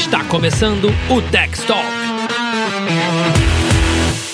Está começando o Tech Talk.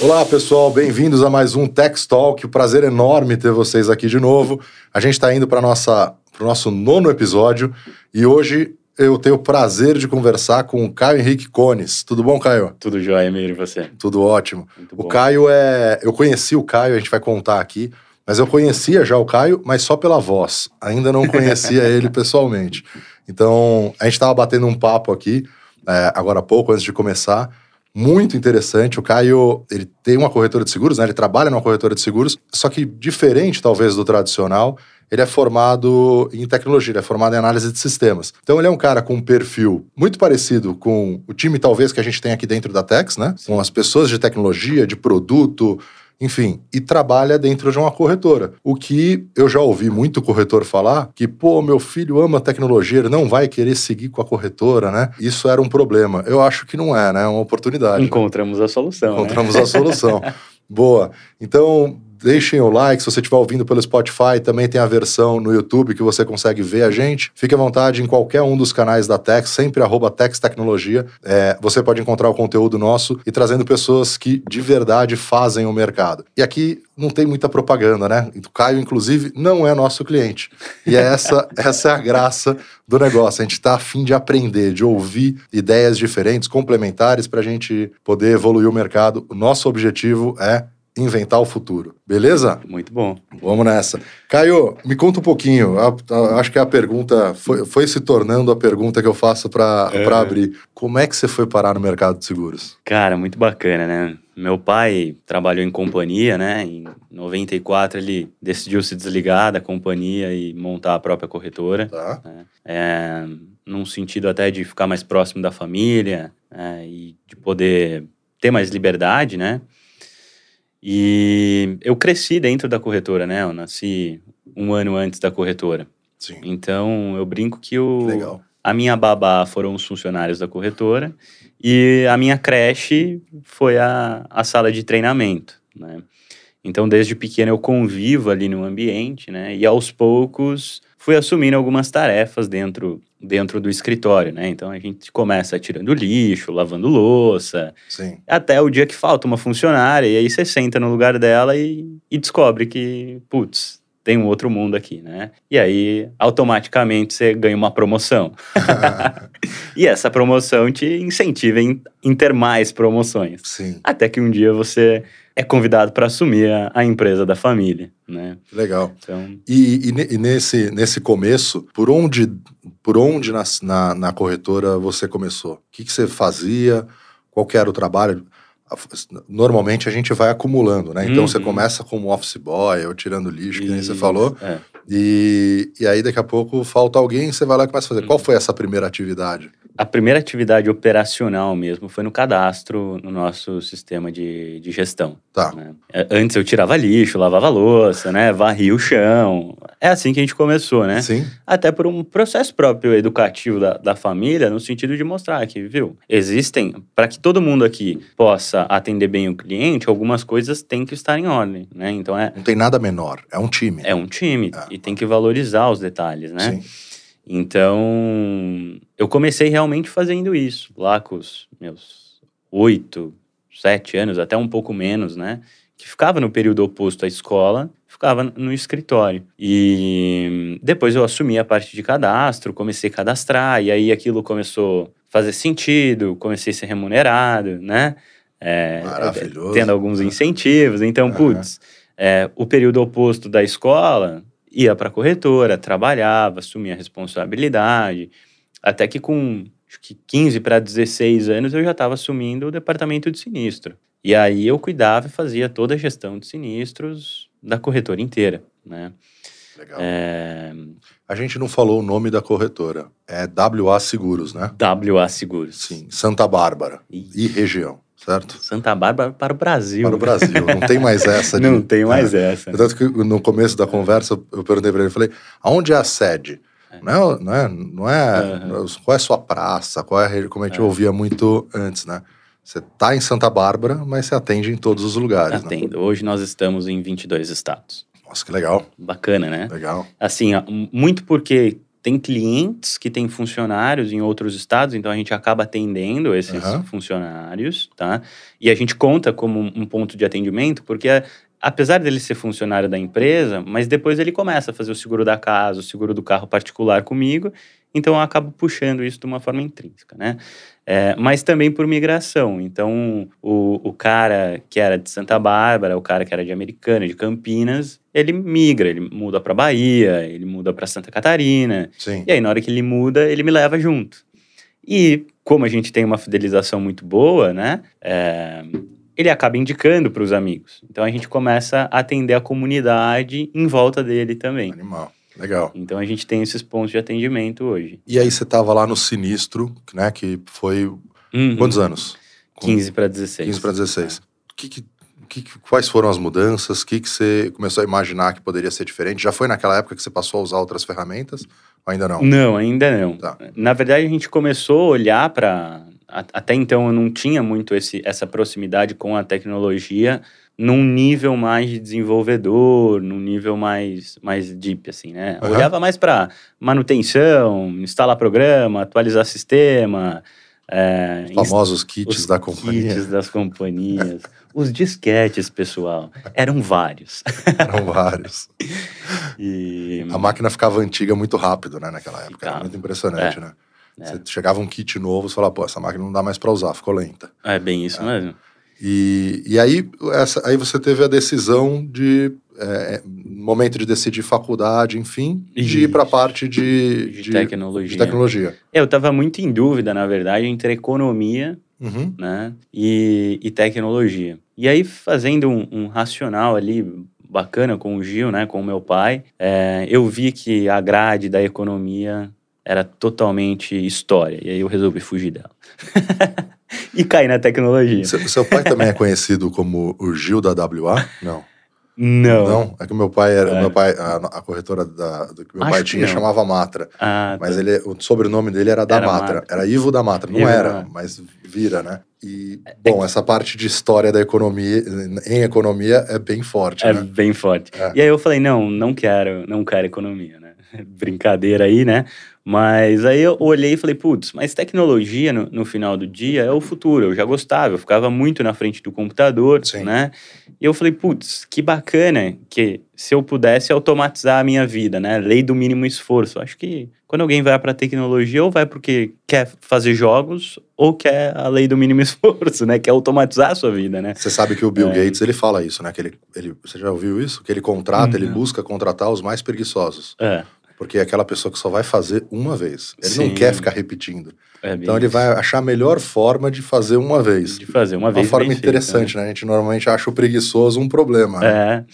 Olá pessoal, bem-vindos a mais um Tech Talk. Um prazer enorme ter vocês aqui de novo. A gente está indo para o nosso nono episódio e hoje eu tenho o prazer de conversar com o Caio Henrique Cones. Tudo bom, Caio? Tudo jóia, Meiro, e você? Tudo ótimo. o Caio é. Eu conheci o Caio, a gente vai contar aqui, mas eu conhecia já o Caio, mas só pela voz. Ainda não conhecia ele pessoalmente. Então, a gente estava batendo um papo aqui, é, agora há pouco, antes de começar. Muito interessante. O Caio, ele tem uma corretora de seguros, né? Ele trabalha numa corretora de seguros, só que diferente, talvez, do tradicional ele é formado em tecnologia, ele é formado em análise de sistemas. Então ele é um cara com um perfil muito parecido com o time, talvez, que a gente tem aqui dentro da Tex, né? Com as pessoas de tecnologia, de produto, enfim, e trabalha dentro de uma corretora. O que eu já ouvi muito corretor falar que, pô, meu filho ama tecnologia, ele não vai querer seguir com a corretora, né? Isso era um problema. Eu acho que não é, né? É uma oportunidade. Encontramos né? a solução. Né? Encontramos né? a solução. Boa. Então, deixem o like. Se você estiver ouvindo pelo Spotify, também tem a versão no YouTube que você consegue ver a gente. Fique à vontade em qualquer um dos canais da Tex, sempre arroba Tex Tecnologia. É, você pode encontrar o conteúdo nosso e trazendo pessoas que de verdade fazem o mercado. E aqui não tem muita propaganda, né? O Caio, inclusive, não é nosso cliente. E é essa, essa é a graça do negócio. A gente está afim de aprender, de ouvir ideias diferentes, complementares, para a gente poder evoluir o mercado. O nosso objetivo é inventar o futuro. Beleza? Muito bom. Vamos nessa. Caio, me conta um pouquinho. A, a, acho que a pergunta foi, foi, se tornando a pergunta que eu faço para é. abrir. Como é que você foi parar no mercado de seguros? Cara, muito bacana, né? Meu pai trabalhou em companhia, né? Em 94 ele decidiu se desligar da companhia e montar a própria corretora. Tá. Né? É, num sentido até de ficar mais próximo da família é, e de poder ter mais liberdade, né? E eu cresci dentro da corretora, né? Eu nasci um ano antes da corretora. Sim. Então eu brinco que o, Legal. a minha babá foram os funcionários da corretora e a minha creche foi a, a sala de treinamento, né? Então desde pequeno eu convivo ali no ambiente, né? E aos poucos fui assumindo algumas tarefas dentro dentro do escritório, né? Então a gente começa tirando lixo, lavando louça, Sim. até o dia que falta uma funcionária, e aí você senta no lugar dela e, e descobre que, putz, tem um outro mundo aqui, né? E aí, automaticamente, você ganha uma promoção. e essa promoção te incentiva em, em, ter mais promoções. Sim. Até que um dia você é convidado para assumir a, a, empresa da família, né? Legal. Então... E, e, e, nesse, nesse começo, por onde, por onde na, na, na corretora você começou? O que, que você fazia? Qual era o trabalho? Normalmente a gente vai acumulando, né? Então uhum. você começa como office boy ou tirando lixo, que nem você falou. É. E, e aí daqui a pouco falta alguém, você vai lá e começa a fazer. Uhum. Qual foi essa primeira atividade? A primeira atividade operacional mesmo foi no cadastro no nosso sistema de, de gestão. Tá. Né? É, antes eu tirava lixo, lavava louça, né? Varria o chão. É assim que a gente começou, né? Sim. Até por um processo próprio educativo da, da família, no sentido de mostrar que, viu, existem, para que todo mundo aqui possa atender bem o cliente, algumas coisas têm que estar em ordem, né? Então é. Não tem nada menor, é um time. É um time. É. E tem que valorizar os detalhes, né? Sim. Então, eu comecei realmente fazendo isso, lá com os meus oito, sete anos, até um pouco menos, né? Que ficava no período oposto à escola, ficava no escritório. E depois eu assumi a parte de cadastro, comecei a cadastrar, e aí aquilo começou a fazer sentido, comecei a ser remunerado, né? É, Maravilhoso. Tendo alguns incentivos. Então, uhum. putz, é, o período oposto da escola ia para a corretora, trabalhava, assumia a responsabilidade, até que com acho que 15 para 16 anos eu já estava assumindo o departamento de sinistro. E aí eu cuidava e fazia toda a gestão de sinistros da corretora inteira, né? Legal. É... A gente não falou o nome da corretora. É WA Seguros, né? WA Seguros. Sim, Santa Bárbara e, e região certo? Santa Bárbara para o Brasil. Para o Brasil, não tem mais essa. De, não tem mais é. essa. Tanto que no começo da conversa eu perguntei para ele, falei, aonde é a sede? É. Não é, não é, não é uhum. qual é a sua praça, qual é a, como a gente é. ouvia muito antes, né? Você está em Santa Bárbara, mas você atende em todos os lugares. Né? Atendo. Né? Hoje nós estamos em 22 estados. Nossa, que legal. Bacana, né? Legal. Assim, muito porque tem clientes que têm funcionários em outros estados, então a gente acaba atendendo esses uhum. funcionários, tá? E a gente conta como um ponto de atendimento, porque apesar dele ser funcionário da empresa, mas depois ele começa a fazer o seguro da casa, o seguro do carro particular comigo, então eu acabo puxando isso de uma forma intrínseca, né? É, mas também por migração. Então, o, o cara que era de Santa Bárbara, o cara que era de Americana, de Campinas, ele migra, ele muda para Bahia, ele muda para Santa Catarina. Sim. E aí, na hora que ele muda, ele me leva junto. E como a gente tem uma fidelização muito boa, né? É, ele acaba indicando para os amigos. Então a gente começa a atender a comunidade em volta dele também. Animal. Legal. Então a gente tem esses pontos de atendimento hoje. E aí você estava lá no Sinistro, né? Que foi. Uhum. Quantos anos? 15 para 16. 15 para 16. É. Que, que, que, quais foram as mudanças? O que, que você começou a imaginar que poderia ser diferente? Já foi naquela época que você passou a usar outras ferramentas? Ou ainda não? Não, ainda não. Tá. Na verdade, a gente começou a olhar para até então eu não tinha muito esse, essa proximidade com a tecnologia num nível mais de desenvolvedor, num nível mais, mais deep, assim, né? Uhum. Olhava mais para manutenção, instalar programa, atualizar sistema. É, os famosos kits os da companhia. Kits das companhias. os disquetes, pessoal, eram vários. eram vários. e... A máquina ficava antiga muito rápido, né, naquela época. Ficava. Era muito impressionante, é. né? É. Você chegava um kit novo, você falava, pô, essa máquina não dá mais para usar, ficou lenta. É bem isso é. mesmo. E, e aí, essa, aí você teve a decisão de, é, momento de decidir faculdade, enfim, de ir para a parte de, de, de, tecnologia. de tecnologia. É, eu estava muito em dúvida, na verdade, entre economia uhum. né, e, e, tecnologia. E aí, fazendo um, um racional ali bacana com o Gil, né, com o meu pai, é, eu vi que a grade da economia era totalmente história. E aí eu resolvi fugir dela. e cair na tecnologia. Seu, seu, pai também é conhecido como o Gil da WA? Não. Não. Não? É que o meu pai era. É. Meu pai, a, a corretora da, do que meu Acho pai tinha chamava Matra. Ah, mas tá. ele, o sobrenome dele era da era Matra. Matra. Era Ivo da Matra. Não Ivo era, mas vira, né? E, é bom, essa parte de história da economia, em economia, é bem forte. É né? bem forte. É. E aí eu falei: não, não quero, não quero economia, né? Brincadeira aí, né? Mas aí eu olhei e falei, putz, mas tecnologia no, no, final do dia é o futuro. Eu já gostava, eu ficava muito na frente do computador, Sim. né? E eu falei, putz, que bacana que se eu pudesse automatizar a minha vida, né? Lei do mínimo esforço. Acho que quando alguém vai para tecnologia, ou vai porque quer fazer jogos, ou quer a lei do mínimo esforço, né? Quer automatizar a sua vida, né? Você sabe que o Bill é. Gates, ele fala isso, né? Que ele, ele, você já ouviu isso? Que ele contrata, ele busca contratar os mais preguiçosos. É. Porque é aquela pessoa que só vai fazer uma vez. Ele Sim. não quer ficar repetindo. É então ele vai achar a melhor forma de fazer uma vez. De fazer uma vez. Uma forma interessante, feito, né? né? A gente normalmente acha o preguiçoso um problema. Né? É.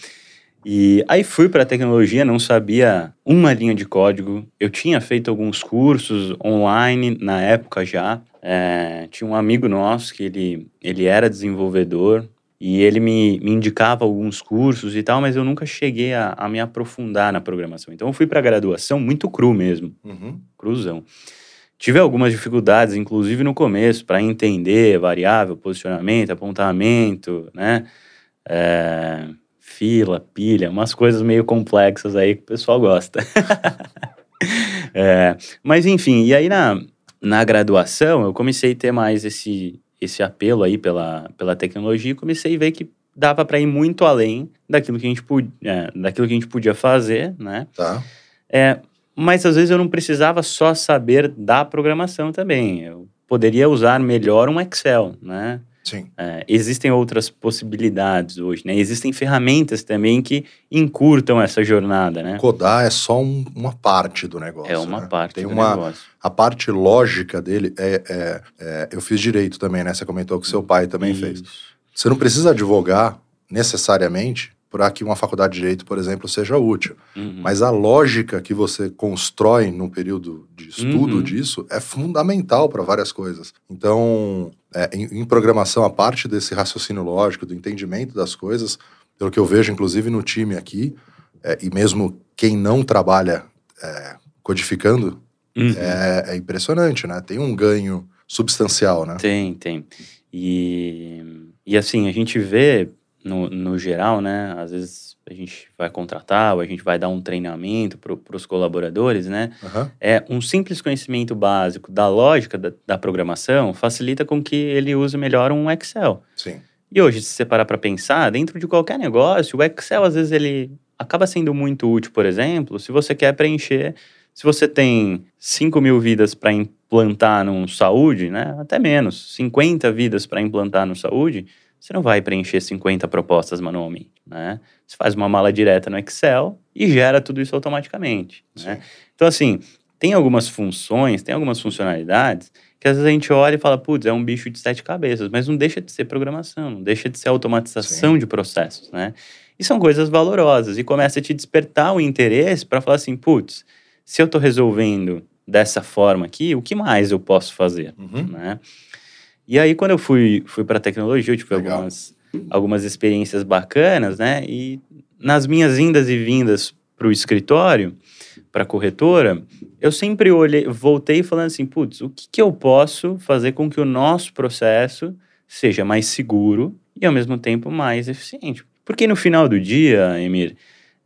E aí fui para a tecnologia, não sabia uma linha de código. Eu tinha feito alguns cursos online na época já. É, tinha um amigo nosso que ele, ele era desenvolvedor, e ele me, me indicava alguns cursos e tal, mas eu nunca cheguei a, a me aprofundar na programação. Então eu fui para a graduação muito cru mesmo, uhum. cruzão. Tive algumas dificuldades, inclusive no começo, para entender variável, posicionamento, apontamento, né? É, fila, pilha, umas coisas meio complexas aí que o pessoal gosta. é, mas enfim, e aí na, na graduação eu comecei a ter mais esse, esse apelo aí pela, pela tecnologia e comecei a ver que dava para ir muito além daquilo que a gente podia, é, daquilo que a gente podia fazer, né? Tá. É, mas às vezes eu não precisava só saber da programação também. Eu poderia usar melhor um Excel, né? Sim. É, existem outras possibilidades hoje, né? Existem ferramentas também que encurtam essa jornada, né? Codar é só um, uma parte do negócio. É uma né? parte Tem uma, negócio. A parte lógica dele é, é, é, Eu fiz direito também, né? Você comentou que seu pai também Isso. fez. Você não precisa advogar necessariamente para que uma faculdade de direito, por exemplo, seja útil. Uhum. Mas a lógica que você constrói num período de estudo uhum. disso é fundamental para várias coisas. Então, é, em, em, programação, a parte desse raciocínio lógico, do entendimento das coisas, pelo que eu vejo, inclusive no time aqui, é, e mesmo quem não trabalha é, codificando, uhum. é, é impressionante, né? Tem um ganho substancial, né? Tem, tem. E, e assim, a gente vê no, no geral, né? Às vezes a gente vai contratar ou a gente vai dar um treinamento para os colaboradores, né? Uhum. É um simples conhecimento básico da lógica da, da, programação facilita com que ele use melhor um Excel. Sim. E hoje, se você parar para pensar, dentro de qualquer negócio, o Excel às vezes ele acaba sendo muito útil, por exemplo, se você quer preencher, se você tem 5 mil vidas para implantar no saúde, né? Até menos, 50 vidas para implantar no saúde, você não vai preencher 50 propostas manualmente, né? Você faz uma mala direta no Excel e gera tudo isso automaticamente, né? Então, assim, tem algumas funções, tem algumas funcionalidades que às vezes a gente olha e fala, putz, é um bicho de sete cabeças, mas não deixa de ser programação, não deixa de ser automatização Sim. de processos, né? E são coisas valorosas e começa a te despertar o interesse para falar assim, putz, se eu estou resolvendo dessa forma aqui, o que mais eu posso fazer, uhum. né? E aí, quando eu fui, fui para tecnologia, eu tive algumas, algumas experiências bacanas, né? E nas minhas indas e vindas para o escritório, para a corretora, eu sempre olhei, voltei falando assim, putz, o que, que eu posso fazer com que o nosso processo seja mais seguro e, ao mesmo tempo, mais eficiente? Porque no final do dia, Emir,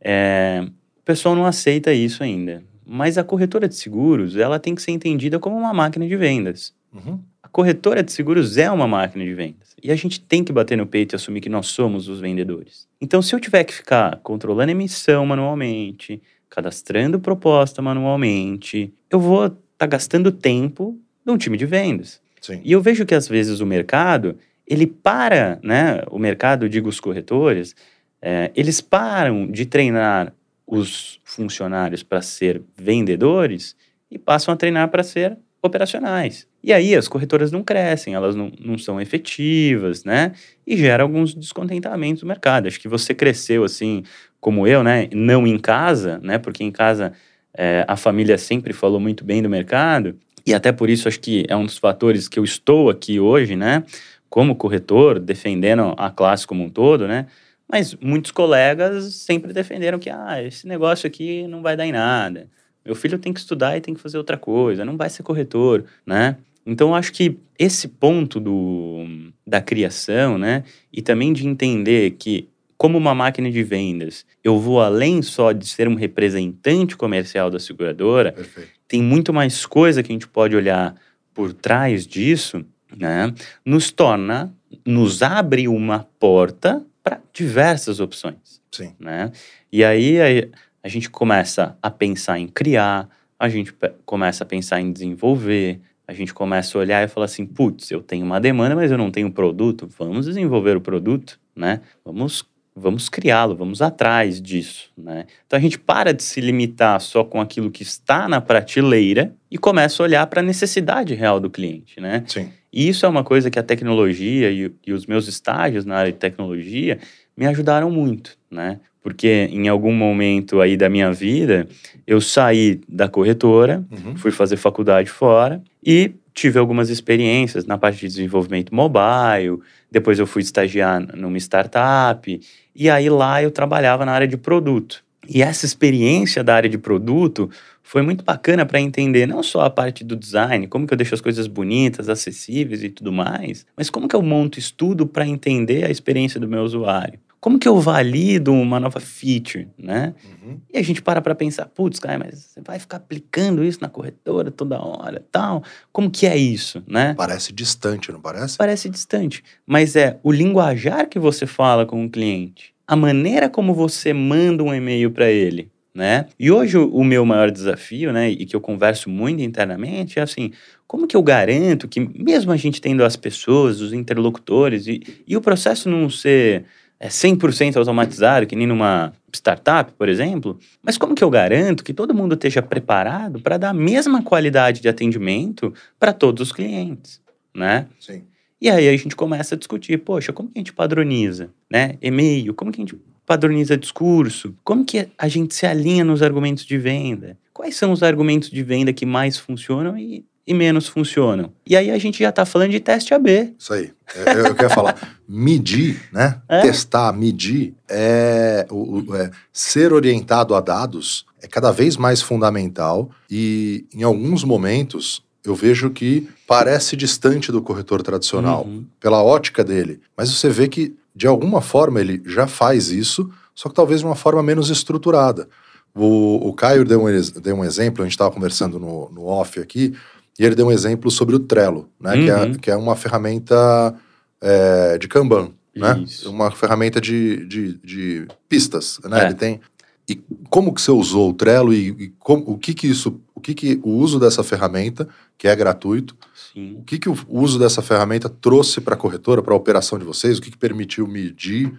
é, o pessoal não aceita isso ainda. Mas a corretora de seguros, ela tem que ser entendida como uma máquina de vendas. Uhum. A corretora de seguros é uma máquina de vendas. E a gente tem que bater no peito e assumir que nós somos os vendedores. Então, se eu tiver que ficar controlando emissão manualmente, cadastrando proposta manualmente, eu vou estar tá gastando tempo de um time de vendas. Sim. E eu vejo que às vezes o mercado, ele para, né? O mercado, digo os corretores, é, eles param de treinar os funcionários para ser vendedores e passam a treinar para ser operacionais. E aí as corretoras não crescem, elas não, não são efetivas, né? E gera alguns descontentamentos no mercado. Acho que você cresceu assim, como eu, né? Não em casa, né? Porque em casa é, a família sempre falou muito bem do mercado. E até por isso acho que é um dos fatores que eu estou aqui hoje, né? Como corretor, defendendo a classe como um todo, né? Mas muitos colegas sempre defenderam que, ah, esse negócio aqui não vai dar em nada. Meu filho tem que estudar e tem que fazer outra coisa, não vai ser corretor, né? Então, eu acho que esse ponto do, da criação, né, e também de entender que, como uma máquina de vendas, eu vou além só de ser um representante comercial da seguradora, Perfeito. tem muito mais coisa que a gente pode olhar por trás disso, né, nos torna, nos abre uma porta para diversas opções. Sim. Né? E aí a, a gente começa a pensar em criar, a gente começa a pensar em desenvolver, a gente começa a olhar e falar assim, putz, eu tenho uma demanda, mas eu não tenho produto, vamos desenvolver o produto, né? Vamos vamos criá-lo, vamos atrás disso, né? Então a gente para de se limitar só com aquilo que está na prateleira e começa a olhar para a necessidade real do cliente, né? Sim. E isso é uma coisa que a tecnologia e, e os meus estágios na área de tecnologia me ajudaram muito, né? Porque em algum momento aí da minha vida, eu saí da corretora, uhum. fui fazer faculdade fora e tive algumas experiências na parte de desenvolvimento mobile, depois eu fui estagiar numa startup, e aí lá eu trabalhava na área de produto. E essa experiência da área de produto foi muito bacana para entender não só a parte do design, como que eu deixo as coisas bonitas, acessíveis e tudo mais, mas como que eu monto estudo para entender a experiência do meu usuário. Como que eu valido uma nova feature, né? Uhum. E a gente para para pensar, putz, cara, mas você vai ficar aplicando isso na corretora toda hora, tal? Como que é isso, né? Parece distante, não parece? Parece distante, mas é o linguajar que você fala com o cliente, a maneira como você manda um e-mail para ele, né? E hoje o, meu maior desafio, né, e que eu converso muito internamente, é assim, como que eu garanto que mesmo a gente tendo as pessoas, os interlocutores, e, e o processo não ser é 100% automatizado, que nem numa startup, por exemplo, mas como que eu garanto que todo mundo esteja preparado para dar a mesma qualidade de atendimento para todos os clientes, né? Sim. E aí a gente começa a discutir, poxa, como que a gente padroniza, né? E-mail, como que a gente padroniza discurso? Como que a gente se alinha nos argumentos de venda? Quais são os argumentos de venda que mais funcionam e e menos funcionam. E aí a gente já está falando de teste AB. Isso aí. É, eu, eu quero falar. Medir, né? É? Testar, medir, é, o, é, ser orientado a dados é cada vez mais fundamental e em alguns momentos eu vejo que parece distante do corretor tradicional, uhum. pela ótica dele. Mas você vê que, de alguma forma, ele já faz isso, só que talvez de uma forma menos estruturada. O, o Caio deu um, deu um exemplo, a gente estava conversando no, no off aqui, e ele deu um exemplo sobre o Trello, né? Uhum. Que, é, que é uma ferramenta é, de Kanban, né? Uma ferramenta de, de, de pistas, né? É. Ele tem... E como que você usou o Trello e, e como, o que que isso, o que que o uso dessa ferramenta, que é gratuito, Sim. o que que o uso dessa ferramenta trouxe para a corretora, para a operação de vocês, o que que permitiu medir,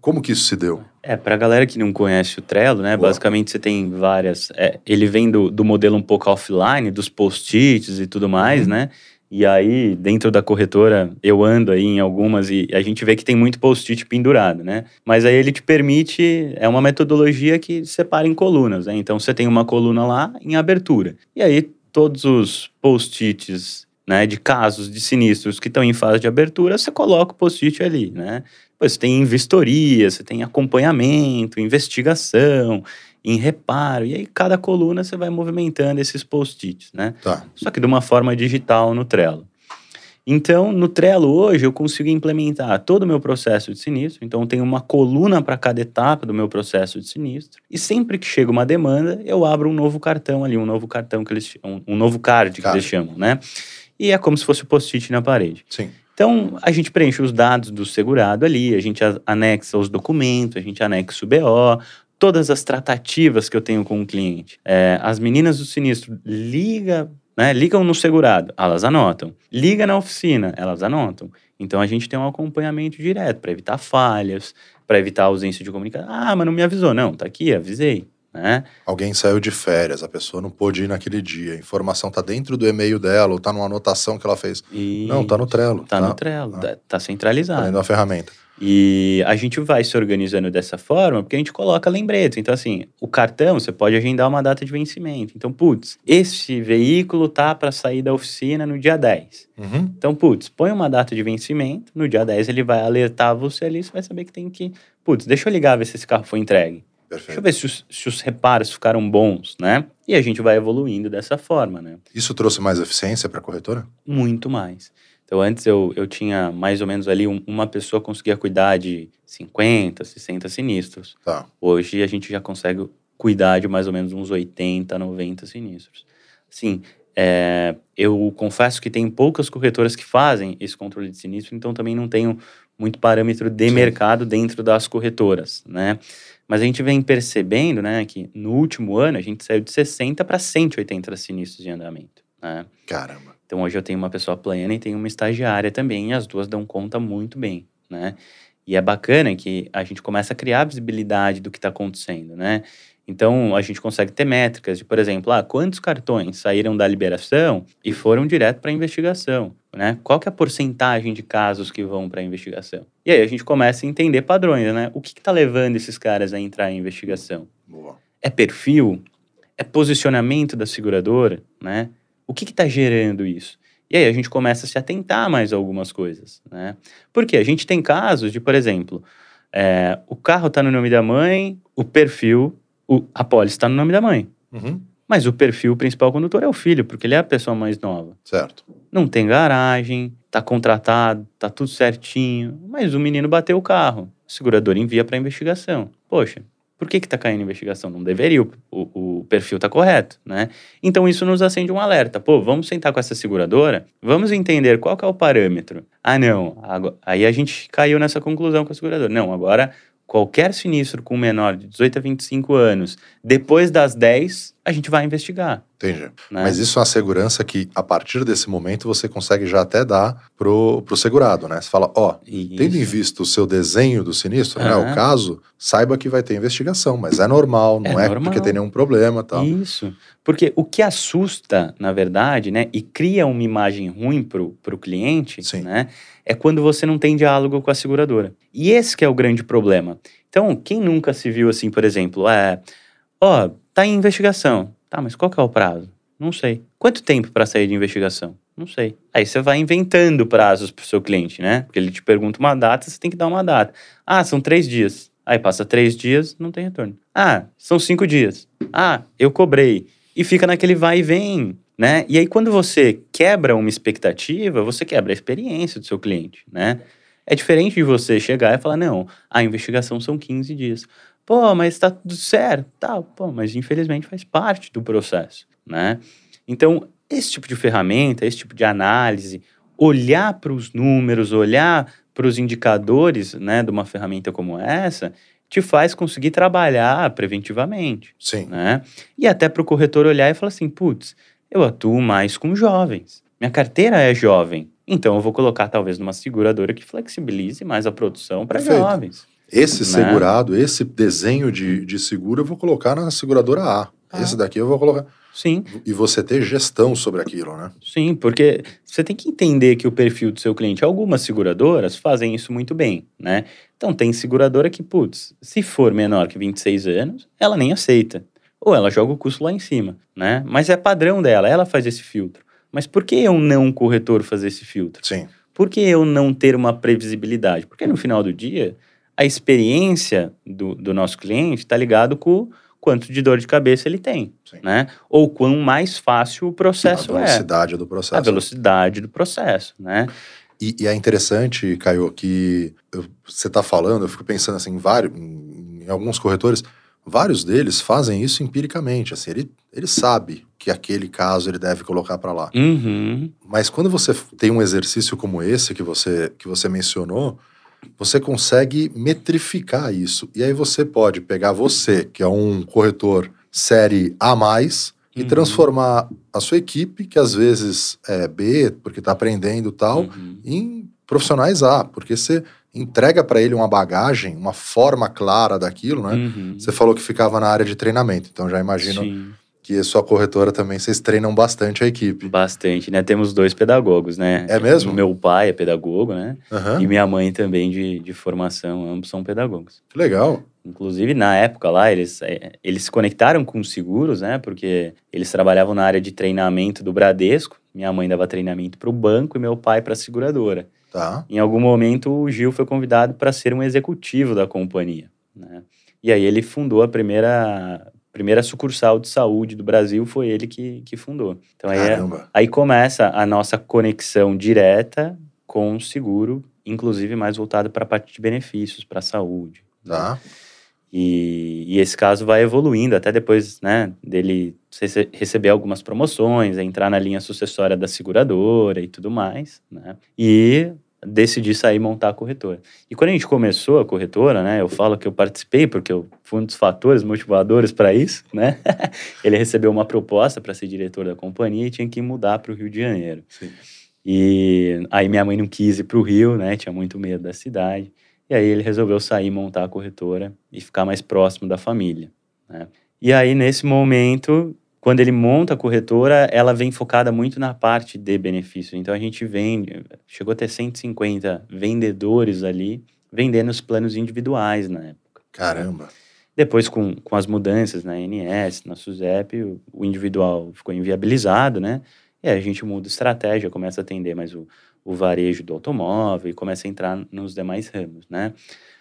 como que isso se deu? É, para a galera que não conhece o Trello, né? Boa. Basicamente você tem várias. É, ele vem do, do modelo um pouco offline, dos post-its e tudo mais, uhum. né? E aí, dentro da corretora, eu ando aí em algumas e a gente vê que tem muito post-it pendurado, né? Mas aí ele te permite, é uma metodologia que separa em colunas, né? Então você tem uma coluna lá em abertura. E aí todos os post-its né, de casos de sinistros que estão em fase de abertura, você coloca o post-it ali, né? Você tem vistoria, você tem acompanhamento, investigação, em reparo, e aí cada coluna você vai movimentando esses post-its, né? Tá. Só que de uma forma digital no Trello. Então, no Trello hoje eu consigo implementar todo o meu processo de sinistro. Então, tem uma coluna para cada etapa do meu processo de sinistro. E sempre que chega uma demanda, eu abro um novo cartão ali, um novo cartão que eles um, um novo card, card que eles chamam, né? E é como se fosse o post-it na parede. Sim. Então, a gente preenche os dados do segurado ali, a gente anexa os documentos, a gente anexa o BO, todas as tratativas que eu tenho com o cliente. É, as meninas do sinistro liga, né, ligam no segurado, elas anotam. Liga na oficina, elas anotam. Então, a gente tem um acompanhamento direto para evitar falhas, para evitar ausência de comunicação. Ah, mas não me avisou. Não, tá aqui, avisei. Né? Alguém saiu de férias, a pessoa não pôde ir naquele dia, a informação tá dentro do e-mail dela, ou tá numa anotação que ela fez. Não, tá no Trello. Tá, tá no Trello, tá, tá centralizado. Tá dentro da ferramenta. E a gente vai se organizando dessa forma porque a gente coloca lembretes. Então, assim, o cartão você pode agendar uma data de vencimento. Então, putz, esse veículo tá para sair da oficina no dia 10. Uhum. Então, putz, põe uma data de vencimento. No dia 10 ele vai alertar você ali, você vai saber que tem que. Putz, deixa eu ligar ver se esse carro foi entregue. Perfeito. Deixa eu ver se os, se os, reparos ficaram bons, né? E a gente vai evoluindo dessa forma, né? Isso trouxe mais eficiência para a corretora? Muito mais. Então, antes eu, eu tinha mais ou menos ali um, uma pessoa conseguia cuidar de 50, 60 sinistros. Tá. Hoje a gente já consegue cuidar de mais ou menos uns 80, 90 sinistros. Sim, é, eu confesso que tem poucas corretoras que fazem esse controle de sinistro, então também não tenho muito parâmetro de Sim. mercado dentro das corretoras, né? Mas a gente vem percebendo, né, que no último ano a gente saiu de 60 para 180 sinistros de andamento, né? Caramba. Então hoje eu tenho uma pessoa plena e tenho uma estagiária também, e as duas dão conta muito bem, né? E é bacana que a gente começa a criar visibilidade do que está acontecendo, né? Então, a gente consegue ter métricas de, por exemplo, ah, quantos cartões saíram da liberação e foram direto para a investigação, né? Qual que é a porcentagem de casos que vão para a investigação? E aí a gente começa a entender padrões, né? O que está levando esses caras a entrar em investigação? Boa. É perfil? É posicionamento da seguradora, né? O que está gerando isso? E aí a gente começa a se atentar mais a algumas coisas, né? Porque a gente tem casos de, por exemplo, é, o carro está no nome da mãe, o perfil o, a pólice está no nome da mãe. Uhum. Mas o perfil principal condutor é o filho, porque ele é a pessoa mais nova. Certo. Não tem garagem, tá contratado, tá tudo certinho, mas o menino bateu o carro. O segurador envia para investigação. Poxa, por que que tá caindo investigação? Não deveria, o, o, perfil tá correto, né? Então isso nos acende um alerta. Pô, vamos sentar com essa seguradora, vamos entender qual que é o parâmetro. Ah, não, agora, aí a gente caiu nessa conclusão com a seguradora. Não, agora qualquer sinistro com menor de 18 a 25 anos, depois das 10, a gente vai investigar. Entendi. Né? Mas isso é uma segurança que, a partir desse momento, você consegue já até dar pro, pro segurado, né? Você fala, ó, oh, tendo em vista o seu desenho do sinistro, uhum. né, o caso, saiba que vai ter investigação, mas é normal, não é, é normal. porque tem nenhum problema tal. Isso. Porque o que assusta, na verdade, né, e cria uma imagem ruim pro, pro cliente, Sim. né, é quando você não tem diálogo com a seguradora. E esse que é o grande problema. Então, quem nunca se viu assim, por exemplo, é, ó, tá em investigação. Tá, mas qual que é o prazo? Não sei. Quanto tempo para sair de investigação? Não sei. Aí você vai inventando prazos para o seu cliente, né? Porque ele te pergunta uma data, você tem que dar uma data. Ah, são três dias. Aí passa três dias, não tem retorno. Ah, são cinco dias. Ah, eu cobrei. E fica naquele vai e vem né? E aí quando você quebra uma expectativa, você quebra a experiência do seu cliente, né? É diferente de você chegar e falar, não, a investigação são 15 dias. Pô, mas tá tudo certo, tal. Tá, pô, mas infelizmente faz parte do processo, né? Então, esse tipo de ferramenta, esse tipo de análise, olhar para os números, olhar para os indicadores, né, de uma ferramenta como essa, te faz conseguir trabalhar preventivamente. Sim. Né? E até para o corretor olhar e falar assim, putz, eu atuo mais com jovens. Minha carteira é jovem. Então eu vou colocar talvez numa seguradora que flexibilize mais a produção para jovens. Esse né? segurado, esse desenho de, de seguro eu vou colocar na seguradora A. Ah. Esse daqui eu vou colocar. Sim. E você ter gestão sobre aquilo, né? Sim, porque você tem que entender que o perfil do seu cliente, algumas seguradoras fazem isso muito bem, né? Então tem seguradora que, putz, se for menor que 26 anos, ela nem aceita. Ou ela joga o custo lá em cima, né? Mas é padrão dela, ela faz esse filtro. Mas por que eu não, corretor, fazer esse filtro? Sim. Por que eu não ter uma previsibilidade? Porque no final do dia, a experiência do, do nosso cliente está ligado com quanto de dor de cabeça ele tem, Sim. né? Ou quão mais fácil o processo é. A velocidade é. do processo. A velocidade do processo, né? E, e é interessante, Caio, que eu, você está falando, eu fico pensando assim, em, vários, em alguns corretores, vários deles fazem isso empiricamente, assim, ele, ele sabe que aquele caso ele deve colocar para lá. Uhum. Mas quando você tem um exercício como esse que você, que você mencionou, você consegue metrificar isso. E aí você pode pegar você, que é um corretor série A, e uhum. transformar a sua equipe, que às vezes é B, porque está aprendendo tal, uhum. em profissionais A, porque você entrega para ele uma bagagem, uma forma clara daquilo, né? Uhum. Você falou que ficava na área de treinamento, então já imagino. Sim que sua corretora também, vocês treinam bastante a equipe. Bastante, né? Temos dois pedagogos, né? É mesmo? Meu pai é pedagogo, né? Uhum. E minha mãe também de, de formação, ambos são pedagogos. Que legal. Inclusive, na época lá, eles, é, eles se conectaram com os seguros, né? Porque eles trabalhavam na área de treinamento do Bradesco. Minha mãe dava treinamento para o banco e meu pai para a seguradora. Tá. Em algum momento, o Gil foi convidado para ser um executivo da companhia, né? E aí ele fundou a primeira primeira sucursal de saúde do Brasil foi ele que, que fundou. Então aí, é, aí começa a nossa conexão direta com o seguro, inclusive mais voltado para a parte de benefícios, para a saúde. Tá. E, e, esse caso vai evoluindo até depois, né, dele receber algumas promoções, entrar na linha sucessória da seguradora e tudo mais, né? E decidi sair montar a corretora. E quando a gente começou a corretora, né, eu falo que eu participei porque eu fui um dos fatores motivadores para isso, né? Ele recebeu uma proposta para ser diretor da companhia e tinha que mudar para o Rio de Janeiro. Sim. E aí minha mãe não quis ir para o Rio, né? Tinha muito medo da cidade. E aí ele resolveu sair, montar a corretora e ficar mais próximo da família, né? E aí nesse momento quando ele monta a corretora, ela vem focada muito na parte de benefício. Então a gente vende, chegou a ter 150 vendedores ali, vendendo os planos individuais na época. Caramba! Depois, com, com as mudanças na NS, na SUSEP, o, o individual ficou inviabilizado, né? E aí a gente muda estratégia, começa a atender mais o, o varejo do automóvel e começa a entrar nos demais ramos, né?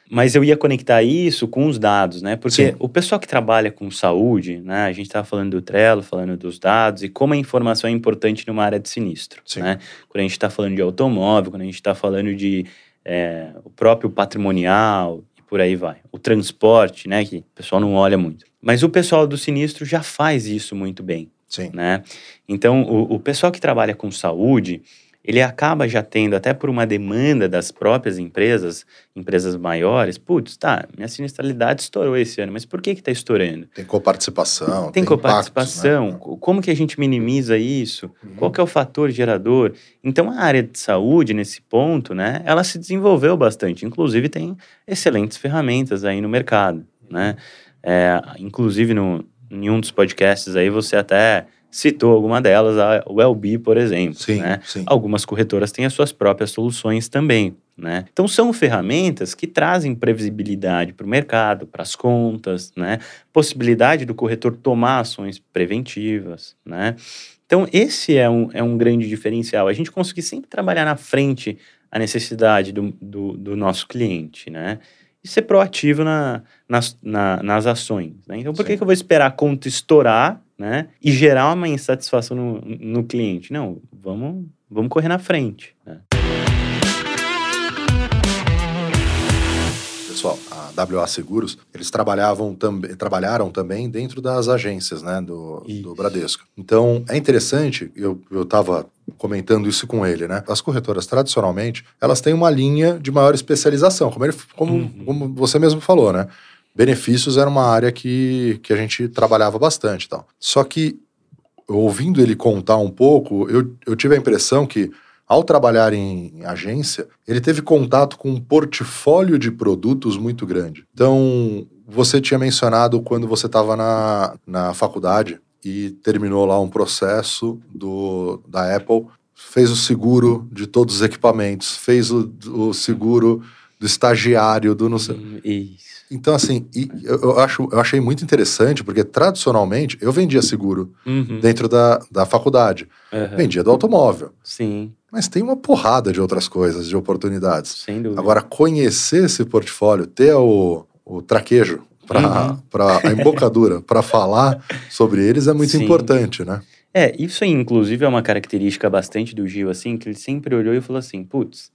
Mas eu ia conectar isso com os dados, né? Porque Sim. o pessoal que trabalha com saúde, né? A gente estava falando do Trello, falando dos dados e como a informação é importante numa área de sinistro, Sim. né? Quando a gente está falando de automóvel, quando a gente está falando de é, o próprio patrimonial e por aí vai. O transporte, né? Que o pessoal não olha muito. Mas o pessoal do sinistro já faz isso muito bem, Sim. né? Então, o, o pessoal que trabalha com saúde ele acaba já tendo, até por uma demanda das próprias empresas, empresas maiores, putz, tá, minha sinistralidade estourou esse ano, mas por que que tá estourando? Tem coparticipação, tem, tem coparticipação, impactos, né? como que a gente minimiza isso? Uhum. Qual que é o fator gerador? Então, a área de saúde, nesse ponto, né, ela se desenvolveu bastante, inclusive tem excelentes ferramentas aí no mercado, né? É, inclusive, no, em um dos podcasts aí, você até citou alguma delas, a Wellbe, por exemplo. Sim, né? sim. Algumas corretoras têm as suas próprias soluções também. Né? Então, são ferramentas que trazem previsibilidade para o mercado, para as contas, né? possibilidade do corretor tomar ações preventivas. Né? Então, esse é um, é um grande diferencial. A gente conseguir sempre trabalhar na frente a necessidade do, do, do nosso cliente. Né? E ser proativo na, nas, na, nas ações. Né? Então, por que, que eu vou esperar a conta estourar né? E gerar uma insatisfação no, no cliente. Não, vamos, vamos correr na frente. Né? pessoal, a WA Seguros, eles trabalhavam também, trabalharam também dentro das agências, né, do, do Bradesco. Então, é interessante, eu, eu tava comentando isso com ele, né? As corretoras, tradicionalmente, elas têm uma linha de maior especialização, como, ele, como, uhum. como você mesmo falou, né? Benefícios era uma área que, que a gente trabalhava bastante tal. Só que, ouvindo ele contar um pouco, eu, eu tive a impressão que ao trabalhar em agência, ele teve contato com um portfólio de produtos muito grande. Então, você tinha mencionado quando você estava na, na faculdade e terminou lá um processo do, da Apple, fez o seguro de todos os equipamentos, fez o, o seguro do estagiário, do não sei. Hum, isso. Então, assim, eu, eu, acho, eu achei muito interessante, porque tradicionalmente eu vendia seguro uhum. dentro da, da faculdade. Uhum. Vendia do automóvel. Sim. Mas tem uma porrada de outras coisas, de oportunidades. Sem dúvida. Agora, conhecer esse portfólio, ter o, o traquejo para uhum. a embocadura, para falar sobre eles é muito Sim. importante, né? É, isso aí, inclusive, é uma característica bastante do Gil, assim, que ele sempre olhou e falou assim: putz,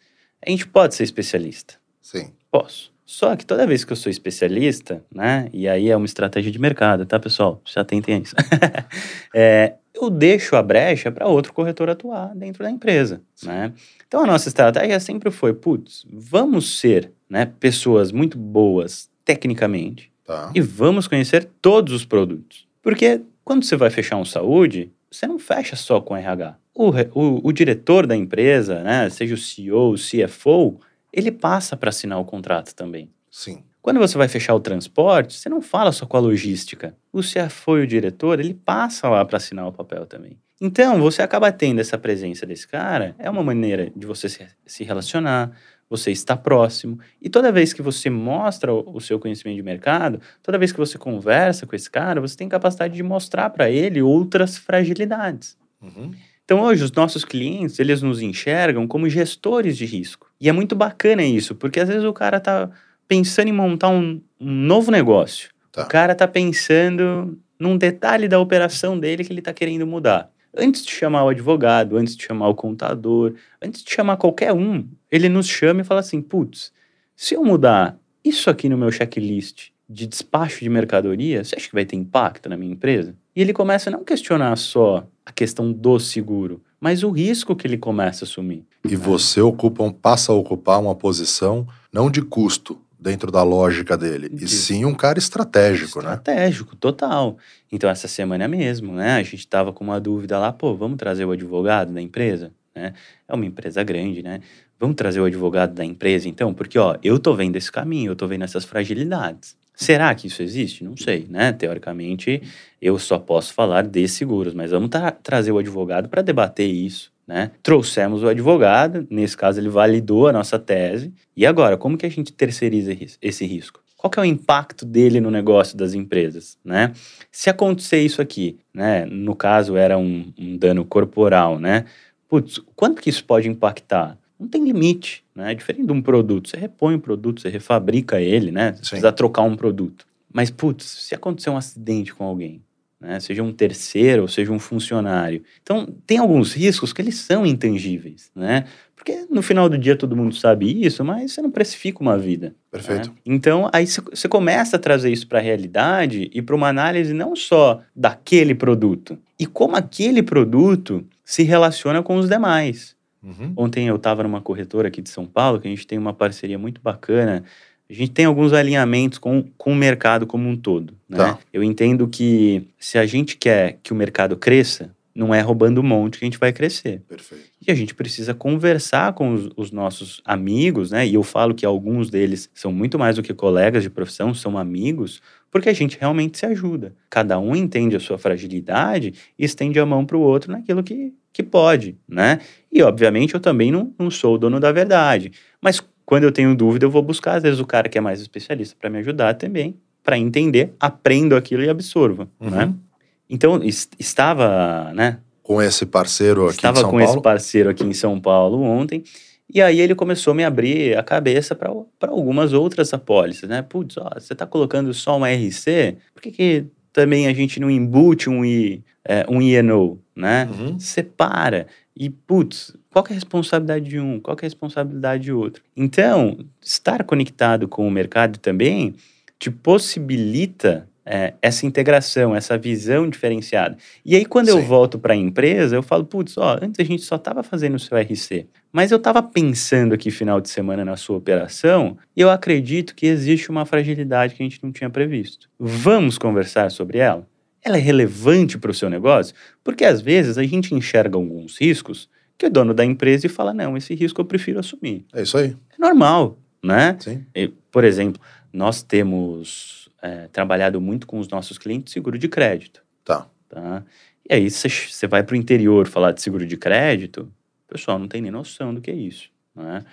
a gente pode ser especialista. Sim. Posso. Só que toda vez que eu sou especialista, né? E aí é uma estratégia de mercado, tá, pessoal? Já tentem isso. é, eu deixo a brecha para outro corretor atuar dentro da empresa, né? Então a nossa estratégia sempre foi, putz, vamos ser, né, pessoas muito boas tecnicamente tá. e vamos conhecer todos os produtos. Porque quando você vai fechar um saúde, você não fecha só com RH. O, o, o diretor da empresa, né, seja o CEO, o CFO, ele passa para assinar o contrato também. Sim. Quando você vai fechar o transporte, você não fala só com a logística. O CFO foi o diretor, ele passa lá para assinar o papel também. Então, você acaba tendo essa presença desse cara, é uma maneira de você se relacionar, você está próximo. E toda vez que você mostra o seu conhecimento de mercado, toda vez que você conversa com esse cara, você tem capacidade de mostrar para ele outras fragilidades. Uhum. Então, hoje, os nossos clientes, eles nos enxergam como gestores de risco. E é muito bacana isso, porque às vezes o cara tá pensando em montar um, um novo negócio. Tá. O cara tá pensando num detalhe da operação dele que ele tá querendo mudar. Antes de chamar o advogado, antes de chamar o contador, antes de chamar qualquer um, ele nos chama e fala assim: putz, se eu mudar isso aqui no meu checklist de despacho de mercadoria, você acha que vai ter impacto na minha empresa? E ele começa a não questionar só a questão do seguro, mas o risco que ele começa a assumir. E você ocupa, passa a ocupar uma posição não de custo dentro da lógica dele, de... e sim um cara estratégico, estratégico né? Estratégico, total. Então essa semana é mesmo, né? A gente estava com uma dúvida lá, pô, vamos trazer o advogado da empresa, né? É uma empresa grande, né? Vamos trazer o advogado da empresa, então, porque ó, eu tô vendo esse caminho, eu tô vendo essas fragilidades. Será que isso existe? Não sei, né? Teoricamente, eu só posso falar de seguros, mas vamos tra trazer o advogado para debater isso, né? Trouxemos o advogado, nesse caso ele validou a nossa tese. E agora, como que a gente terceiriza esse risco? Qual que é o impacto dele no negócio das empresas, né? Se acontecer isso aqui, né? No caso era um, um dano corporal, né? Putz, quanto que isso pode impactar? Não tem limite, né? É diferente de um produto. Você repõe o produto, você refabrica ele, né? Você Sim. precisa trocar um produto. Mas, putz, se acontecer um acidente com alguém, né? Seja um terceiro ou seja um funcionário. Então, tem alguns riscos que eles são intangíveis, né? Porque no final do dia todo mundo sabe isso, mas você não precifica uma vida. Perfeito. Né? Então, aí você começa a trazer isso para a realidade e para uma análise não só daquele produto, e como aquele produto se relaciona com os demais. Uhum. Ontem eu estava numa corretora aqui de São Paulo, que a gente tem uma parceria muito bacana. A gente tem alguns alinhamentos com, com o mercado como um todo. Né? Tá. Eu entendo que se a gente quer que o mercado cresça, não é roubando um monte que a gente vai crescer. Perfeito. E a gente precisa conversar com os, os, nossos amigos, né? E eu falo que alguns deles são muito mais do que colegas de profissão, são amigos, porque a gente realmente se ajuda. Cada um entende a sua fragilidade e estende a mão para o outro naquilo que, que pode, né? E, obviamente, eu também não, não sou o dono da verdade. Mas quando eu tenho dúvida, eu vou buscar, às vezes, o cara que é mais especialista para me ajudar também, para entender, aprendo aquilo e absorvo, uhum. né? Então, est estava, né? Com esse parceiro aqui estava em São Paulo? Estava com esse parceiro aqui em São Paulo ontem. E aí ele começou a me abrir a cabeça para algumas outras apólices, né? Putz, ó, você está colocando só uma RC, por que, que também a gente não embute um, I, é, um INO, né? Uhum. Separa. E, putz, qual é a responsabilidade de um? Qual é a responsabilidade de outro? Então, estar conectado com o mercado também te possibilita é, essa integração, essa visão diferenciada. E aí, quando Sim. eu volto para a empresa, eu falo, putz, ó, antes a gente só estava fazendo o seu RC, mas eu estava pensando aqui final de semana na sua operação e eu acredito que existe uma fragilidade que a gente não tinha previsto. Vamos conversar sobre ela? Ela é relevante para o seu negócio? Porque às vezes a gente enxerga alguns riscos que o dono da empresa e fala, não, esse risco eu prefiro assumir. É isso aí. É normal, né? Sim. E, por exemplo, nós temos é, trabalhado muito com os nossos clientes seguro de crédito. Tá. tá? E aí você vai para o interior falar de seguro de crédito, o pessoal não tem nem noção do que é isso. Né?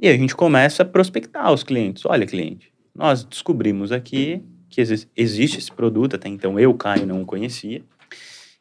E a gente começa a prospectar os clientes. Olha, cliente, nós descobrimos aqui que existe esse produto, até então eu, Caio, não o conhecia,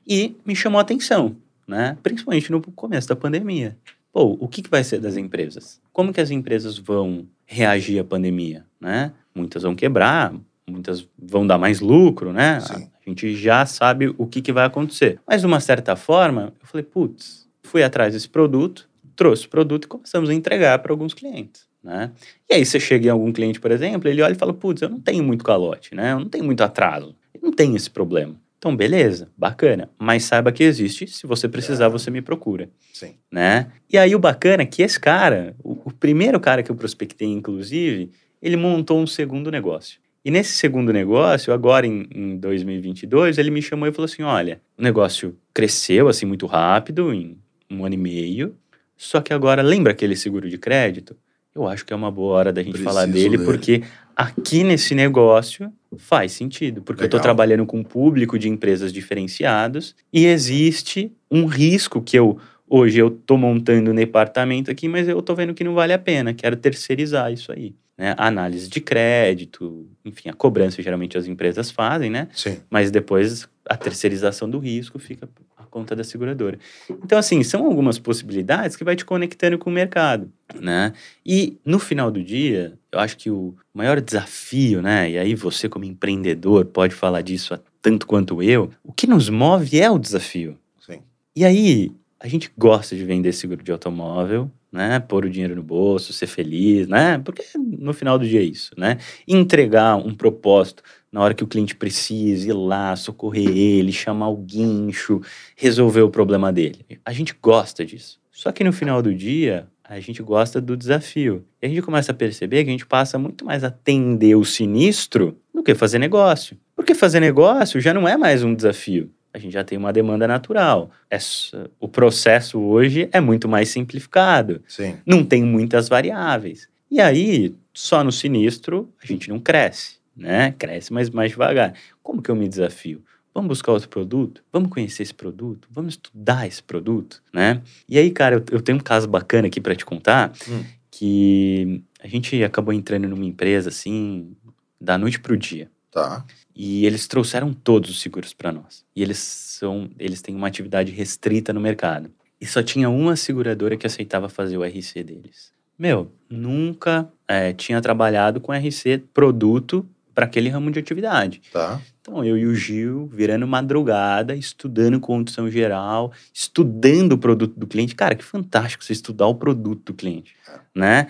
e me chamou a atenção, né? principalmente no começo da pandemia. Pô, o que, que vai ser das empresas? Como que as empresas vão reagir à pandemia? Né? Muitas vão quebrar, muitas vão dar mais lucro, né? Sim. A gente já sabe o que, que vai acontecer. Mas, de uma certa forma, eu falei, putz, fui atrás desse produto, trouxe o produto e começamos a entregar para alguns clientes. Né? E aí você chega em algum cliente, por exemplo, ele olha e fala, putz, eu não tenho muito calote, né? Eu não tenho muito atraso. Eu não tenho esse problema. Então, beleza, bacana. Mas saiba que existe. Se você precisar, você me procura. Sim. Né? E aí o bacana é que esse cara, o, o primeiro cara que eu prospectei, inclusive, ele montou um segundo negócio. E nesse segundo negócio, agora em, em 2022, ele me chamou e falou assim: olha, o negócio cresceu assim muito rápido, em um ano e meio, só que agora, lembra aquele seguro de crédito? Eu acho que é uma boa hora da gente Preciso falar dele, dele, porque aqui nesse negócio faz sentido, porque Legal. eu estou trabalhando com um público de empresas diferenciados e existe um risco que eu hoje eu estou montando um departamento aqui, mas eu estou vendo que não vale a pena, quero terceirizar isso aí né, a análise de crédito, enfim, a cobrança geralmente as empresas fazem, né? Sim. Mas depois a terceirização do risco fica conta da seguradora. Então, assim, são algumas possibilidades que vai te conectando com o mercado, né? E no final do dia, eu acho que o maior desafio, né? E aí você como empreendedor pode falar disso tanto quanto eu, o que nos move é o desafio. Sim. E aí, a gente gosta de vender seguro de automóvel, né? Pôr o dinheiro no bolso, ser feliz, né? Porque no final do dia é isso, né? Entregar um propósito na hora que o cliente precisa, ir lá, socorrer ele, chamar o guincho, resolver o problema dele. A gente gosta disso. Só que no final do dia, a gente gosta do desafio. E a gente começa a perceber que a gente passa muito mais a atender o sinistro do que fazer negócio. Porque fazer negócio já não é mais um desafio a gente já tem uma demanda natural. Essa, o processo hoje é muito mais simplificado. Sim. Não tem muitas variáveis. E aí, só no sinistro, a gente não cresce, né? Cresce, mas mais devagar. Como que eu me desafio? Vamos buscar outro produto? Vamos conhecer esse produto? Vamos estudar esse produto, né? E aí, cara, eu, eu tenho um caso bacana aqui para te contar, hum. que a gente acabou entrando numa empresa, assim, da noite pro dia. Tá. E eles trouxeram todos os seguros para nós. E eles são, eles têm uma atividade restrita no mercado. E só tinha uma seguradora que aceitava fazer o RC deles. Meu, nunca é, tinha trabalhado com RC produto para aquele ramo de atividade. Tá. Então eu e o Gil virando madrugada, estudando condição geral, estudando o produto do cliente. Cara, que fantástico você estudar o produto do cliente, é. né?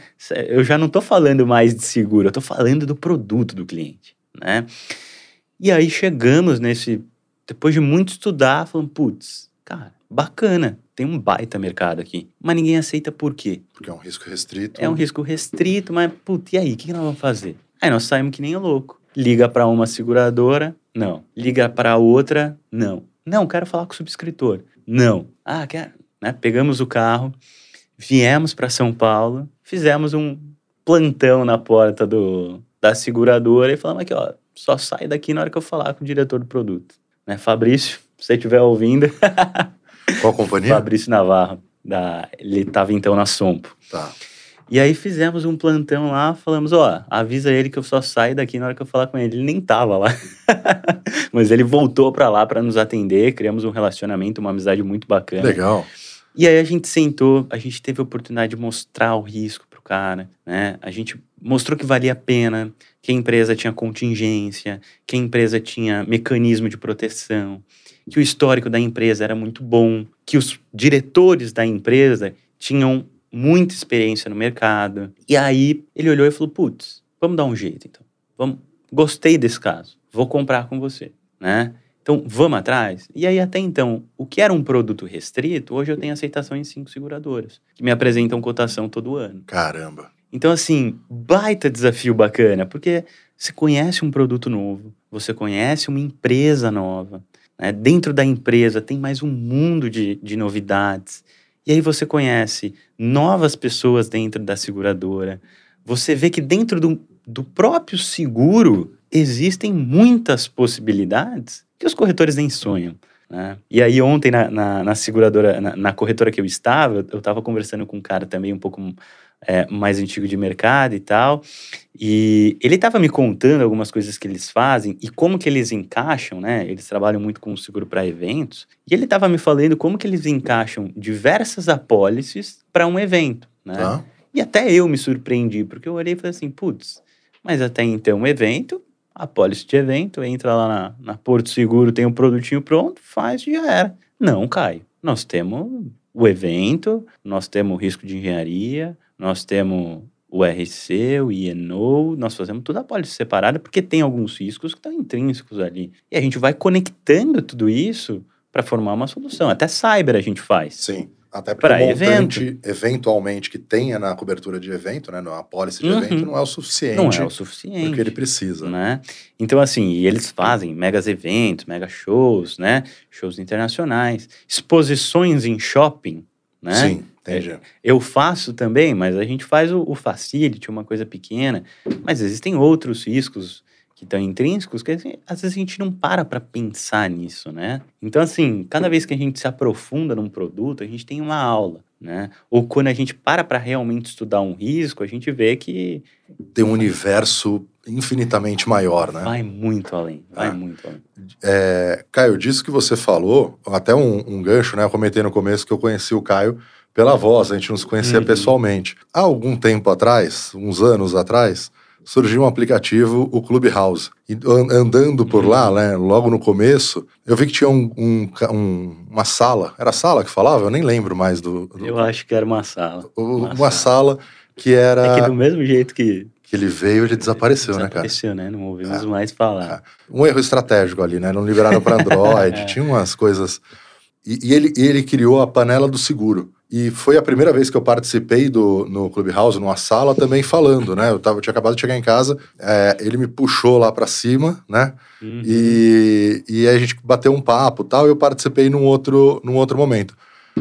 Eu já não estou falando mais de seguro, eu estou falando do produto do cliente, né? E aí chegamos nesse, depois de muito estudar, falando, putz, cara, bacana, tem um baita mercado aqui. Mas ninguém aceita por quê? Porque é um risco restrito. É um risco restrito, mas, putz, e aí, o que nós vamos fazer? Aí nós saímos que nem louco. Liga para uma seguradora, não. Liga para outra, não. Não, quero falar com o subscritor. Não. Ah, quero. Né? Pegamos o carro, viemos para São Paulo, fizemos um plantão na porta do, da seguradora e falamos aqui, ó, só sai daqui na hora que eu falar com o diretor do produto. Né? Fabrício, se você estiver ouvindo. Qual companhia? Fabrício Navarro. Da, ele estava então na Sompo. Tá. E aí fizemos um plantão lá, falamos, ó, avisa ele que eu só saio daqui na hora que eu falar com ele. Ele nem tava lá. Mas ele voltou para lá para nos atender, criamos um relacionamento, uma amizade muito bacana. Legal. E aí a gente sentou, a gente teve a oportunidade de mostrar o risco cara, né? A gente mostrou que valia a pena, que a empresa tinha contingência, que a empresa tinha mecanismo de proteção, que o histórico da empresa era muito bom, que os diretores da empresa tinham muita experiência no mercado. E aí ele olhou e falou: "Putz, vamos dar um jeito então. Vamos, gostei desse caso. Vou comprar com você", né? Então, vamos atrás? E aí, até então, o que era um produto restrito, hoje eu tenho aceitação em cinco seguradoras, que me apresentam cotação todo ano. Caramba. Então, assim, baita desafio bacana, porque você conhece um produto novo, você conhece uma empresa nova, né? dentro da empresa tem mais um mundo de, de novidades. E aí você conhece novas pessoas dentro da seguradora. Você vê que dentro do, do próprio seguro existem muitas possibilidades que os corretores nem sonham. Né? E aí ontem na, na, na seguradora, na, na, corretora que eu estava, eu estava conversando com um cara também um pouco é, mais antigo de mercado e tal, e ele estava me contando algumas coisas que eles fazem e como que eles encaixam, né? Eles trabalham muito com seguro para eventos, e ele estava me falando como que eles encaixam diversas apólices para um evento, né? Ah. E até eu me surpreendi, porque eu olhei e falei assim, putz, mas até então um evento a pólice de evento, entra lá na, na Porto Seguro, tem um produtinho pronto, faz e já era. Não, Caio. Nós temos o evento, nós temos o risco de engenharia, nós temos o RC, o INO, nós fazemos toda a pólice separada porque tem alguns riscos que estão intrínsecos ali. E a gente vai conectando tudo isso para formar uma solução. Até cyber a gente faz. Sim. Até porque o montante, evento. eventualmente, que tenha na cobertura de evento, né, na pólice de uhum. evento, não é o suficiente. Não é o suficiente. Porque ele precisa. Né? Então, assim, e eles fazem megas eventos, mega shows, né? Shows internacionais, exposições em shopping, né? Sim, entendi. É, eu faço também, mas a gente faz o, o facility, uma coisa pequena, mas existem outros riscos que estão intrínsecos, que assim, às vezes a gente não para para pensar nisso, né? Então, assim, cada vez que a gente se aprofunda num produto, a gente tem uma aula, né? Ou quando a gente para para realmente estudar um risco, a gente vê que... Tem um universo infinitamente maior, né? Vai muito além, vai é. muito além. É, Caio, disso que você falou, até um, um, gancho, né? Eu comentei no começo que eu conheci o Caio pela voz, a gente não se conhecia uhum. pessoalmente. Há algum tempo atrás, uns anos atrás, surgiu um aplicativo, o Clubhouse. E andando por lá, né, logo no começo, eu vi que tinha um, um, um, uma sala. Era sala que falava? Eu nem lembro mais do. do eu acho que era uma sala. Uma, uma sala. sala. que era. É que do mesmo jeito que. Que ele veio, ele desapareceu, ele né, cara? Desapareceu, né? Não ouvimos é. mais falar. É. Um erro estratégico ali, né? Não liberaram para Android, tinha umas coisas. E, e ele, ele criou a panela do seguro. E foi a primeira vez que eu participei do, no Clubhouse, numa sala, também falando, né? Eu, tava, eu tinha acabado de chegar em casa, é, ele me puxou lá para cima, né? Uhum. E, e a gente bateu um papo tal, e eu participei num outro, num outro momento.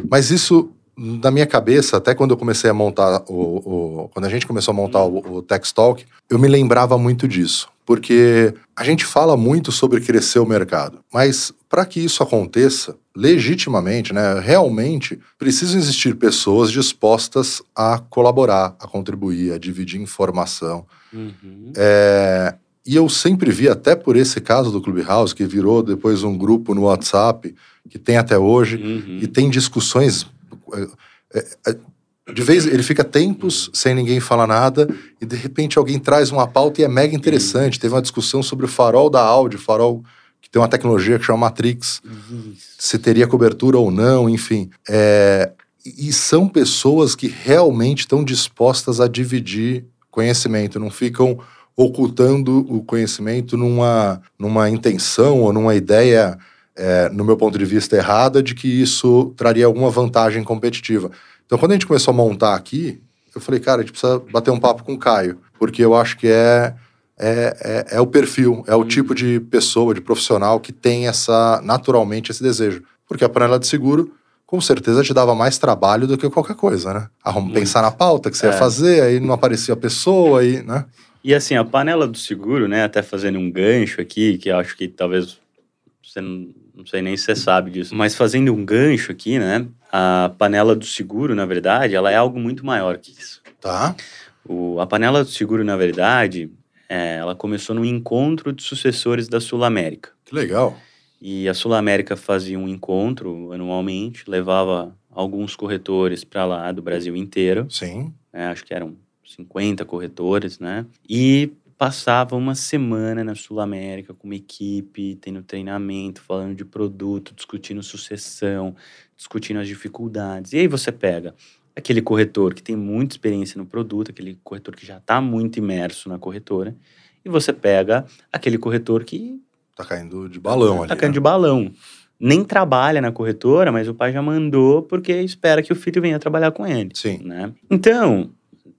Mas isso, na minha cabeça, até quando eu comecei a montar o. o quando a gente começou a montar o, o Talk, eu me lembrava muito disso. Porque a gente fala muito sobre crescer o mercado, mas para que isso aconteça legitimamente, né, realmente, precisam existir pessoas dispostas a colaborar, a contribuir, a dividir informação. Uhum. É, e eu sempre vi, até por esse caso do Clubhouse, que virou depois um grupo no WhatsApp, que tem até hoje, uhum. e tem discussões. É, é, de vez ele fica tempos sem ninguém falar nada e de repente alguém traz uma pauta e é mega interessante. Teve uma discussão sobre o farol da Audi, farol que tem uma tecnologia que chama Matrix, se teria cobertura ou não, enfim. É, e são pessoas que realmente estão dispostas a dividir conhecimento, não ficam ocultando o conhecimento numa, numa intenção ou numa ideia, é, no meu ponto de vista, errada de que isso traria alguma vantagem competitiva. Então, quando a gente começou a montar aqui, eu falei, cara, a gente precisa bater um papo com o Caio, porque eu acho que é, é, é, é o perfil, é o uhum. tipo de pessoa, de profissional que tem essa, naturalmente, esse desejo. Porque a panela de seguro, com certeza, te dava mais trabalho do que qualquer coisa, né? Arrum, pensar na pauta que você é. ia fazer, aí não aparecia a pessoa, aí, né? E assim, a panela do seguro, né, até fazendo um gancho aqui, que acho que talvez você não, não sei nem se você sabe disso, mas fazendo um gancho aqui, né, a panela do seguro, na verdade, ela é algo muito maior que isso. Tá. O, a panela do seguro, na verdade, é, ela começou no encontro de sucessores da Sul América. Que legal. E a Sul América fazia um encontro anualmente, levava alguns corretores para lá do Brasil inteiro. Sim. É, acho que eram 50 corretores, né? E passava uma semana na Sul América com uma equipe, tendo treinamento, falando de produto, discutindo sucessão, discutindo as dificuldades. E aí você pega aquele corretor que tem muita experiência no produto, aquele corretor que já está muito imerso na corretora, e você pega aquele corretor que. Tá caindo de balão tá ali. Tá caindo né? de balão. Nem trabalha na corretora, mas o pai já mandou porque espera que o filho venha trabalhar com ele. Sim. Né? Então,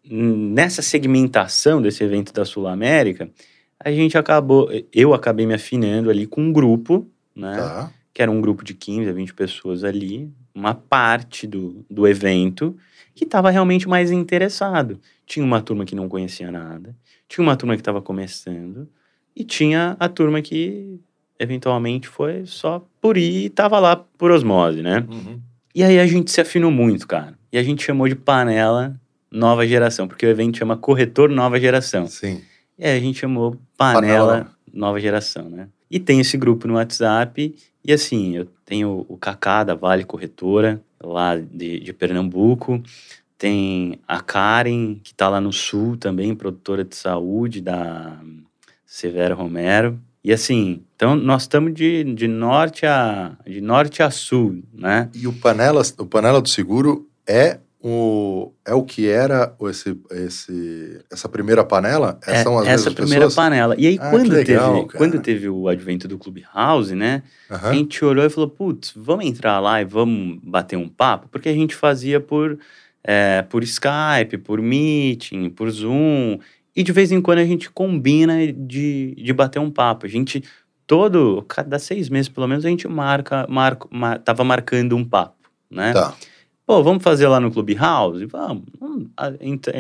nessa segmentação desse evento da Sul América, a gente acabou, eu acabei me afinando ali com um grupo, né? Tá. Que era um grupo de 15 a 20 pessoas ali, uma parte do, do evento que estava realmente mais interessado. Tinha uma turma que não conhecia nada, tinha uma turma que estava começando, e tinha a turma que eventualmente foi só por ir e estava lá por osmose, né? Uhum. E aí a gente se afinou muito, cara. E a gente chamou de panela nova geração, porque o evento chama Corretor Nova Geração. Sim. E aí a gente chamou Panela, Panela. Nova Geração, né? E tem esse grupo no WhatsApp, e assim, eu tenho o Kaká da Vale Corretora, lá de, de Pernambuco, tem a Karen, que está lá no Sul também, produtora de saúde da Severo Romero. E assim, então nós estamos de, de, norte a, de norte a sul, né? E o Panela, o Panela do Seguro é o, é o que era esse, esse, essa primeira panela? É, são as essa primeira pessoas? panela. E aí, ah, quando, legal, teve, quando teve o advento do Clubhouse, né? Uhum. A gente olhou e falou: putz, vamos entrar lá e vamos bater um papo? Porque a gente fazia por, é, por Skype, por Meeting, por Zoom. E de vez em quando a gente combina de, de bater um papo. A gente, todo, cada seis meses pelo menos, a gente marca, marca, mar, tava marcando um papo, né? Tá. Pô, vamos fazer lá no Clubhouse? Vamos.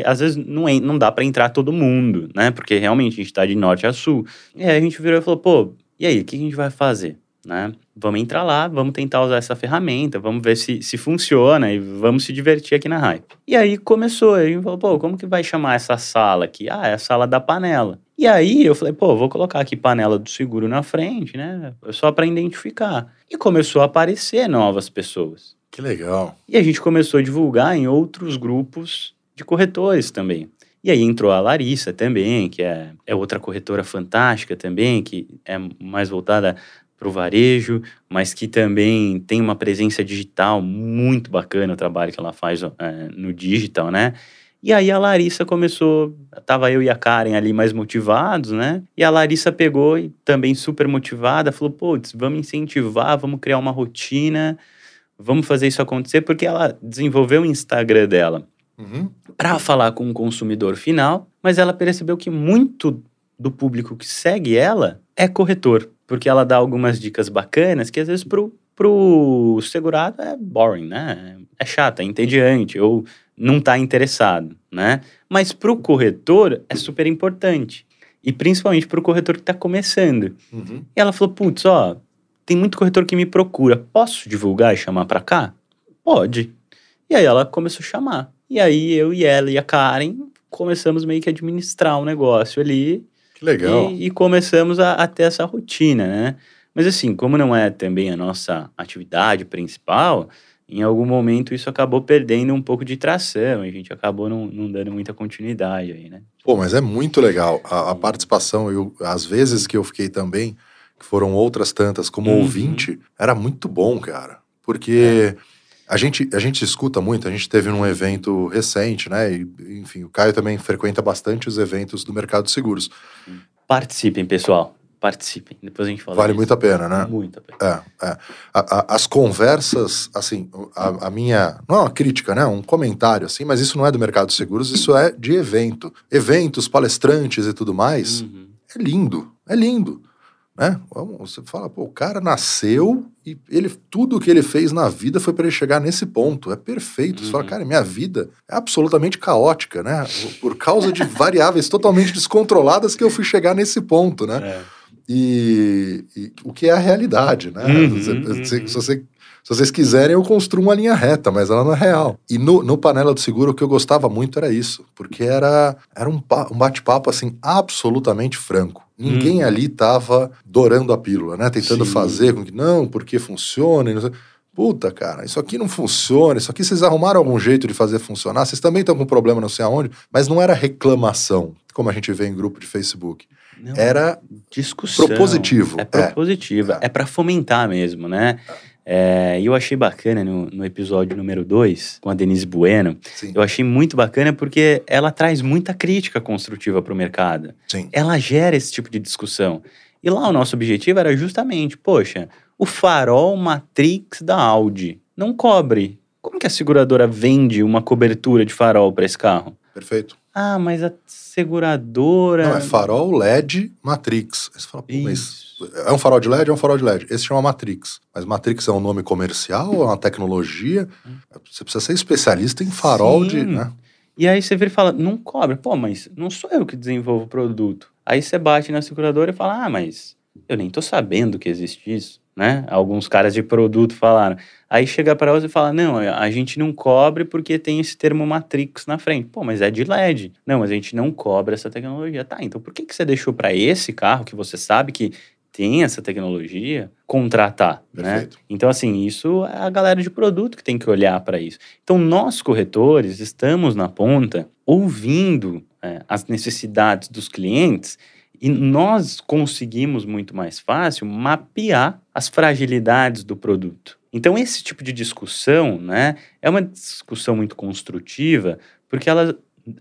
Às vezes não, é, não dá para entrar todo mundo, né? Porque realmente a gente tá de norte a sul. E aí a gente virou e falou, pô, e aí, o que a gente vai fazer? Né? Vamos entrar lá, vamos tentar usar essa ferramenta, vamos ver se, se funciona e vamos se divertir aqui na Hype. E aí começou, a gente falou, pô, como que vai chamar essa sala aqui? Ah, é a sala da panela. E aí eu falei, pô, vou colocar aqui panela do seguro na frente, né? Só para identificar. E começou a aparecer novas pessoas. Que legal. E a gente começou a divulgar em outros grupos de corretores também. E aí entrou a Larissa também, que é, é outra corretora fantástica também, que é mais voltada para o varejo, mas que também tem uma presença digital muito bacana o trabalho que ela faz é, no digital, né? E aí a Larissa começou, tava eu e a Karen ali mais motivados, né? E a Larissa pegou e também super motivada, falou: "Putz, vamos incentivar, vamos criar uma rotina" vamos fazer isso acontecer, porque ela desenvolveu o Instagram dela uhum. para falar com o consumidor final, mas ela percebeu que muito do público que segue ela é corretor, porque ela dá algumas dicas bacanas que às vezes pro, pro segurado é boring, né? É chato, é entediante, ou não tá interessado, né? Mas pro corretor é super importante. E principalmente pro corretor que tá começando. Uhum. E ela falou, putz, ó, tem muito corretor que me procura. Posso divulgar e chamar para cá? Pode. E aí ela começou a chamar. E aí eu e ela e a Karen começamos meio que a administrar o um negócio ali. Que legal. E, e começamos a, a, ter essa rotina, né? Mas assim, como não é também a nossa atividade principal, em algum momento isso acabou perdendo um pouco de tração. A gente acabou não, não dando muita continuidade aí, né? Pô, mas é muito legal. A, a participação, eu, às vezes que eu fiquei também que foram outras tantas, como uhum. ouvinte, era muito bom, cara. Porque é. a, gente, a gente escuta muito, a gente teve num evento recente, né? E, enfim, o Caio também frequenta bastante os eventos do mercado de seguros. Participem, pessoal. Participem. Depois a gente fala. Vale muito a pena, né? Muito a pena. É, é. A, a, as conversas, assim, a, a, minha. Não é uma crítica, né? Um comentário, assim, mas isso não é do mercado de seguros, isso é de evento. Eventos, palestrantes e tudo mais. Uhum. É lindo. É lindo né? Você fala, pô, o cara nasceu e ele tudo que ele fez na vida foi para ele chegar nesse ponto. É perfeito. Uhum. Você fala, uhum. cara, minha vida é absolutamente caótica, né? Por causa de variáveis totalmente descontroladas que eu fui chegar nesse ponto, né? É. E, e, o que é a realidade, né? Uhum, se, uhum. se, você se vocês quiserem, eu construo uma linha reta, mas ela não é real. E no, no Panela do Seguro, o que eu gostava muito era isso, porque era, era um, um bate-papo, assim, absolutamente franco. Ninguém hum. ali tava dorando a pílula, né? Tentando Sim. fazer com que, não, porque funciona, não sei. Puta, cara, isso aqui não funciona, isso aqui vocês arrumaram algum jeito de fazer funcionar, vocês também estão com problema não sei aonde, mas não era reclamação. como a gente vê em grupo de Facebook. Não, Era discussão. propositivo. É propositivo. É, é para fomentar mesmo, né? É, eu achei bacana no, no episódio número 2, com a Denise Bueno. Sim. Eu achei muito bacana porque ela traz muita crítica construtiva para o mercado. Sim. Ela gera esse tipo de discussão. E lá o nosso objetivo era justamente, poxa, o farol Matrix da Audi não cobre. Como que a seguradora vende uma cobertura de farol para esse carro? Perfeito. Ah, mas a seguradora. Não, é farol LED Matrix. Aí você fala, pô, mas é um farol de LED? É um farol de LED. Esse chama Matrix. Mas Matrix é um nome comercial? É uma tecnologia? Você precisa ser especialista em farol Sim. de. Né? E aí você vira e fala, não cobra. Pô, mas não sou eu que desenvolvo o produto. Aí você bate na seguradora e fala, ah, mas eu nem tô sabendo que existe isso, né? Alguns caras de produto falaram. Aí chega para você e fala, não, a gente não cobre porque tem esse termo Matrix na frente. Pô, mas é de LED. Não, mas a gente não cobra essa tecnologia. Tá, então por que, que você deixou para esse carro que você sabe que tem essa tecnologia contratar, né? Perfeito. Então assim, isso é a galera de produto que tem que olhar para isso. Então nós corretores estamos na ponta ouvindo é, as necessidades dos clientes e nós conseguimos muito mais fácil mapear as fragilidades do produto. Então esse tipo de discussão, né, é uma discussão muito construtiva porque elas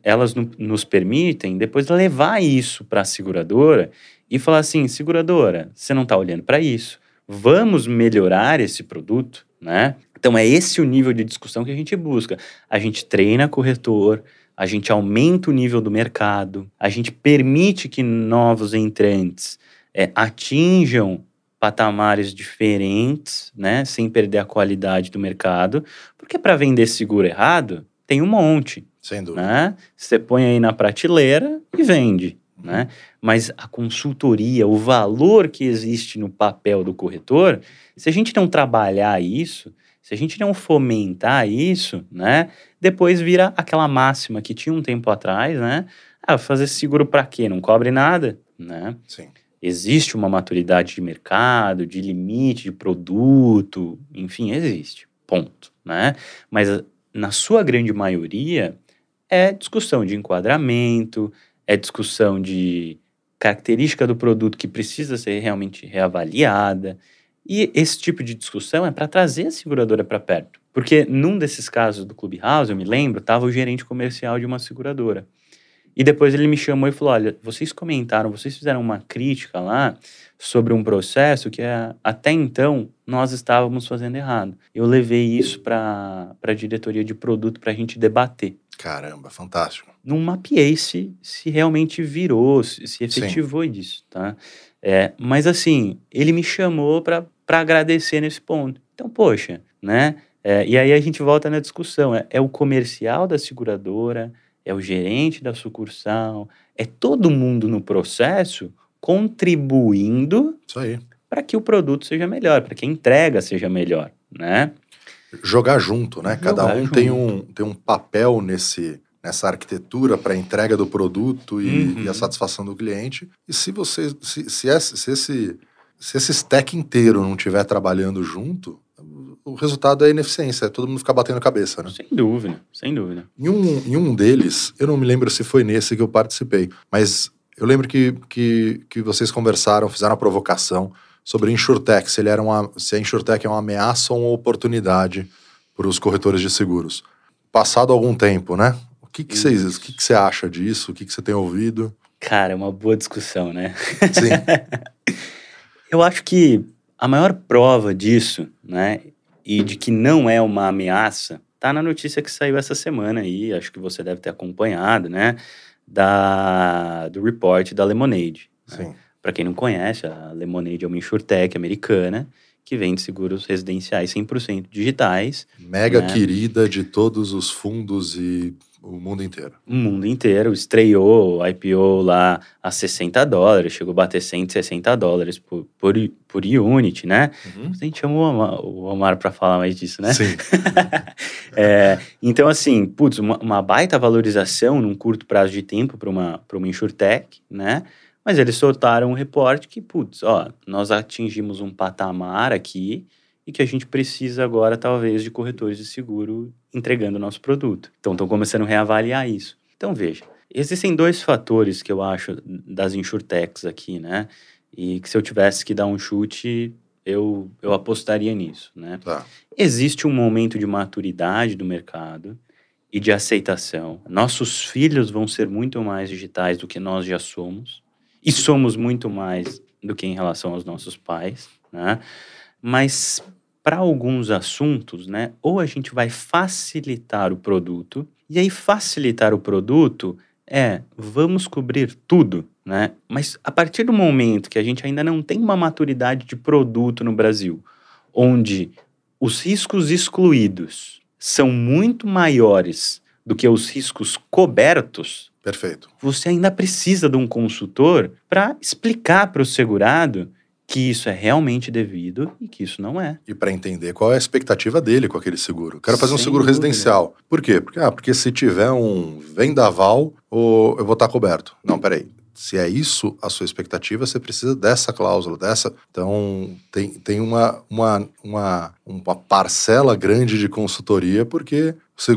elas no- nos permitem depois levar isso para a seguradora e falar assim, seguradora, você não está olhando para isso, vamos melhorar esse produto, né? Então é esse o nível de discussão que a gente busca. A gente treina corretor, a gente aumenta o nível do mercado, a gente permite que novos entrantes é, atinjam patamares diferentes, né, sem perder a qualidade do mercado, porque para vender seguro errado tem um monte Sem dúvida. né? Você põe aí na prateleira e vende, né? Mas a consultoria, o valor que existe no papel do corretor, se a gente não trabalhar isso, se a gente não fomentar isso, né? Depois vira aquela máxima que tinha um tempo atrás, né? Ah, fazer seguro para quê? Não cobre nada, né? Sim. Existe uma maturidade de mercado, de limite de produto, enfim, existe. Ponto, né? Mas na sua grande maioria é discussão de enquadramento, é discussão de característica do produto que precisa ser realmente reavaliada. E esse tipo de discussão é para trazer a seguradora para perto. Porque num desses casos do Clubhouse, eu me lembro, estava o gerente comercial de uma seguradora. E depois ele me chamou e falou: Olha, vocês comentaram, vocês fizeram uma crítica lá sobre um processo que é, até então nós estávamos fazendo errado. Eu levei isso para a diretoria de produto para a gente debater. Caramba, fantástico. Não mapeei se, se realmente virou, se, se efetivou isso, tá? É, mas assim, ele me chamou para agradecer nesse ponto. Então, poxa, né? É, e aí a gente volta na discussão: é, é o comercial da seguradora, é o gerente da sucursal, é todo mundo no processo contribuindo para que o produto seja melhor, para que a entrega seja melhor, né? Jogar junto, né? Cada Jogar um tem um, tem um papel nesse, nessa arquitetura para a entrega do produto e, Uhum. e a satisfação do cliente. E se você. Se, se, esse, se, esse, se esse stack inteiro não estiver trabalhando junto, o resultado é ineficiência, é todo mundo ficar batendo cabeça, né? Sem dúvida, sem dúvida. Em um, em um deles, eu não me lembro se foi nesse que eu participei, mas eu lembro que, que, que vocês conversaram, fizeram a provocação sobre InsurTech, se, ele era uma, se a InsurTech é uma ameaça ou uma oportunidade para os corretores de seguros. Passado algum tempo, né? O que, que, vocês, o que, que você acha disso? O que, que você tem ouvido? Cara, é uma boa discussão, né? Sim, Eu acho que a maior prova disso, né, e de que não é uma ameaça, tá na notícia que saiu essa semana aí, acho que você deve ter acompanhado, né, da, do report da Lemonade. sim. Para quem não conhece, a Lemonade é uma insurtech americana que vende seguros residenciais 100% digitais Mega Né? querida de todos os fundos e o mundo inteiro. o mundo inteiro. Estreou o IPO lá a 60 dólares, chegou a bater 160 dólares por, por, por unit, né? A gente Omar, o Omar para falar mais disso, né? Sim, É, então, assim, putz, uma, uma baita valorização num curto prazo de tempo para uma, pra uma insurtech, né? Mas eles soltaram um reporte que, putz, ó, nós atingimos um patamar aqui e que a gente precisa agora, talvez, de corretores de seguro entregando o nosso produto. Então, estão começando a reavaliar isso. Então, veja, Existem dois fatores que eu acho das insurtechs aqui, né? E que se eu tivesse que dar um chute, eu, eu apostaria nisso, né? Tá. Existe um momento de maturidade do mercado e de aceitação. Nossos filhos vão ser muito mais digitais do que nós já somos. E somos muito mais do que em relação aos nossos pais, né? Mas para alguns assuntos, né, ou a gente vai facilitar o produto, e aí facilitar o produto é vamos cobrir tudo, né? Mas a partir do momento que a gente ainda não tem uma maturidade de produto no Brasil, onde os riscos excluídos são muito maiores do que os riscos cobertos, Perfeito. Você ainda precisa de um consultor para explicar para o segurado que isso é realmente devido e que isso não é. E para entender qual é a expectativa dele com aquele seguro. Quero fazer Sem um seguro dúvida. residencial. Por quê? Porque, ah, porque se tiver um vendaval, ou eu vou estar coberto. Não, peraí. Se é isso a sua expectativa, você precisa dessa cláusula, dessa. Então, tem, tem uma, uma, uma, uma parcela grande de consultoria, porque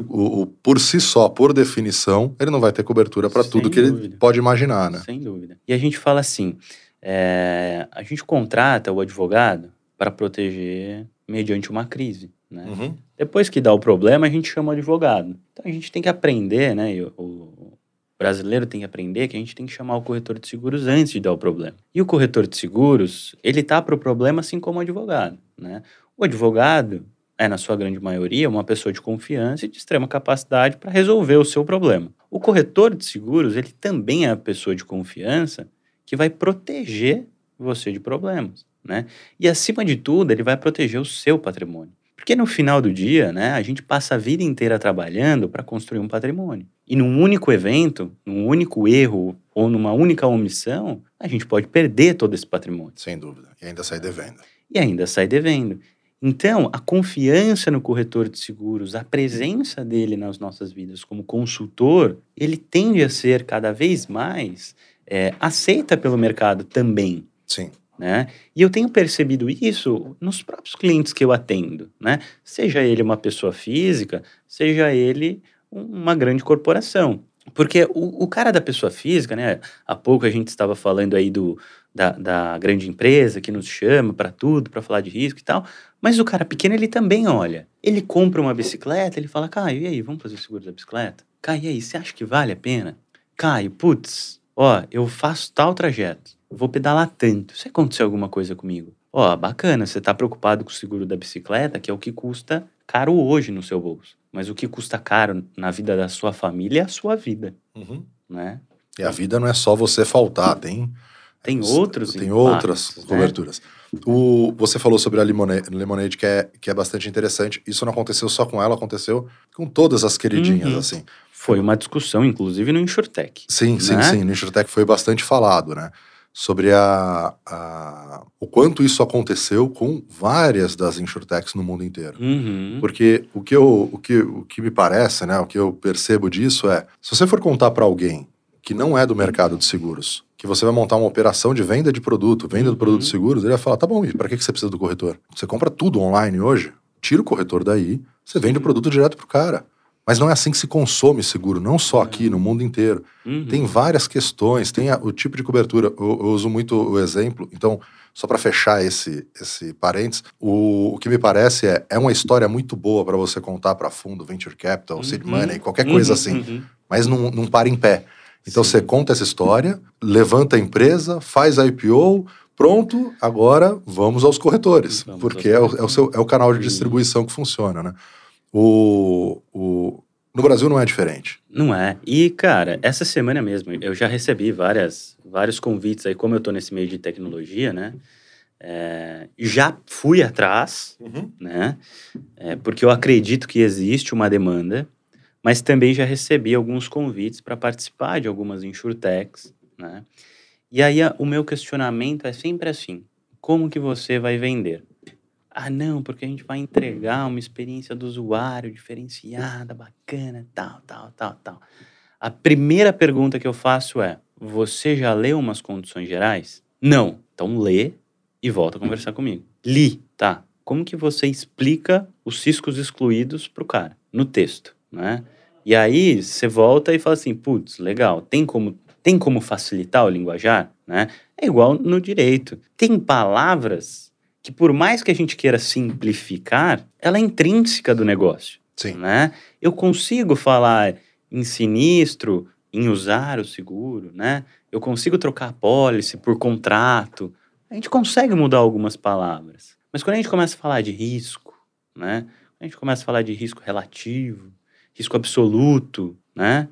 o, o, por si só, por definição, ele não vai ter cobertura para tudo que ele pode imaginar, né? Sem dúvida. E a gente fala assim: é, a gente contrata o advogado para proteger mediante uma crise. Né? Uhum. Depois que dá o problema, a gente chama o advogado. Então a gente tem que aprender, né? O brasileiro tem que aprender que a gente tem que chamar o corretor de seguros antes de dar o problema. E o corretor de seguros, ele tá para o problema assim como o advogado, né? O advogado é, na sua grande maioria, uma pessoa de confiança e de extrema capacidade para resolver o seu problema. O corretor de seguros, ele também é a pessoa de confiança que vai proteger você de problemas, né? E acima de tudo, ele vai proteger o seu patrimônio. Porque no final do dia, né, a gente passa a vida inteira trabalhando para construir um patrimônio. E num único evento, num único erro ou numa única omissão, a gente pode perder todo esse patrimônio. Sem dúvida. E ainda sai devendo. E ainda sai devendo. Então, a confiança no corretor de seguros, a presença dele nas nossas vidas como consultor, ele tende a ser cada vez mais é, aceita pelo mercado também. Sim. Né? E eu tenho percebido isso nos próprios clientes que eu atendo, né? Seja ele uma pessoa física, seja ele uma grande corporação. Porque o, o cara da pessoa física, né? Há pouco a gente estava falando aí do, da, da grande empresa que nos chama para tudo, para falar de risco e tal. Mas o cara pequeno, ele também olha. Ele compra uma bicicleta, ele fala, Caio, e aí, vamos fazer o seguro da bicicleta? Caio, e aí, você acha que vale a pena? Caio, putz, Ó, eu faço tal trajeto, vou pedalar tanto. Se acontecer alguma coisa comigo, ó, bacana, você tá preocupado com o seguro da bicicleta, que é o que custa caro hoje no seu bolso. Mas o que custa caro na vida da sua família é a sua vida, uhum. né? E a vida não é só você faltar, tem... Tem outros Tem outras né? coberturas. O, você falou sobre a Lemonade, Lemonade que, é, que é bastante interessante. Isso não aconteceu só com ela, aconteceu com todas as queridinhas, uhum. assim. Foi uma discussão, inclusive, no InsurTech. Sim, né? sim, sim. No InsurTech foi bastante falado, né? Sobre a, a, o quanto isso aconteceu com várias das InsurTechs no mundo inteiro. Uhum. Porque o que, eu, o, que, o que me parece, né? O que eu percebo disso é, se você for contar para alguém que não é do mercado de seguros, que você vai montar uma operação de venda de produto, venda do produto de uhum. seguros, ele vai falar, tá bom, e para que você precisa do corretor? Você compra tudo online hoje, tira o corretor daí, você vende o produto direto pro cara. Mas não é assim que se consome seguro, não só aqui, no mundo inteiro. Uhum. Tem várias questões, tem a, o tipo de cobertura. Eu, eu, uso muito o exemplo, então, só para fechar esse, esse parênteses, o, o que me parece é, é uma história muito boa para você contar para fundo, venture capital, uhum. seed money, qualquer coisa uhum. assim, uhum. mas não, não para em pé. Então Sim. você conta essa história, levanta a empresa, faz a IPO, pronto, agora vamos aos corretores, vamos porque é o, é, o seu, é o canal de distribuição que funciona, né? O, o, no Brasil não é diferente. Não é. E, cara, essa semana mesmo, eu já recebi várias, vários convites aí, como eu tô nesse meio de tecnologia, né? É, já fui atrás, uhum. né? É, porque eu acredito que existe uma demanda, mas também já recebi alguns convites para participar de algumas insurtechs, né? E aí o meu questionamento é sempre assim: como que você vai vender? Ah, não, porque a gente vai entregar uma experiência do usuário diferenciada, bacana, tal, tal, tal, tal. A primeira pergunta que eu faço é: você já leu umas condições gerais? Não. Então lê e volta a conversar comigo. Li, tá? Como que você explica os ciscos excluídos para o cara no texto, né? E aí você volta e fala assim, putz, legal, tem como, tem como facilitar o linguajar, né? É igual no direito. Tem palavras que por mais que a gente queira simplificar, ela é intrínseca do negócio. Sim. Né? Eu consigo falar em sinistro, em usar o seguro, né? Eu consigo trocar pólice por contrato. A gente consegue mudar algumas palavras. Mas quando a gente começa a falar de risco, né? A gente começa a falar de risco relativo, risco absoluto, né?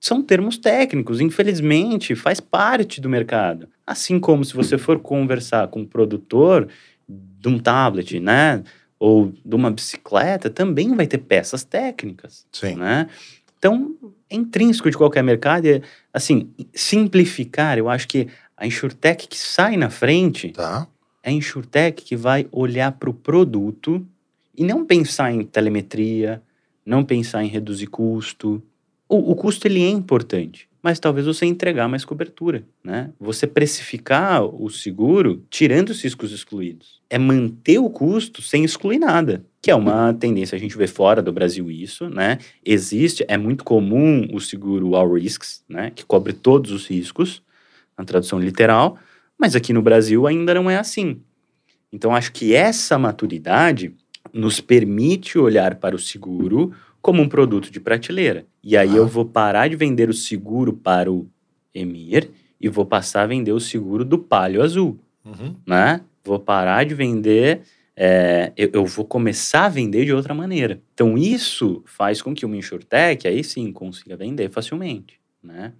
São termos técnicos, infelizmente, faz parte do mercado. Assim como se você for conversar com um produtor de um tablet, né? Ou de uma bicicleta, também vai ter peças técnicas. Sim. Né? Então, é intrínseco de qualquer mercado. E, assim, simplificar, eu acho que a InsurTech que sai na frente tá. é a InsurTech que vai olhar para o produto e não pensar em telemetria, não pensar em reduzir custo. O, o custo ele é importante, mas talvez você entregar mais cobertura, né? Você precificar o seguro tirando os riscos excluídos. É manter o custo sem excluir nada, que é uma tendência a gente vê fora do Brasil isso, né? Existe, é muito comum o seguro all risks, né? Que cobre todos os riscos, na tradução literal, mas aqui no Brasil ainda não é assim. Então acho que essa maturidade nos permite olhar para o seguro como um produto de prateleira. E aí ah. eu vou parar de vender o seguro para o Emir e vou passar a vender o seguro do Palio Azul, uhum. né? Vou parar de vender, é, eu, eu, vou começar a vender de outra maneira. Então isso faz com que o InsurTech aí sim consiga vender facilmente, né?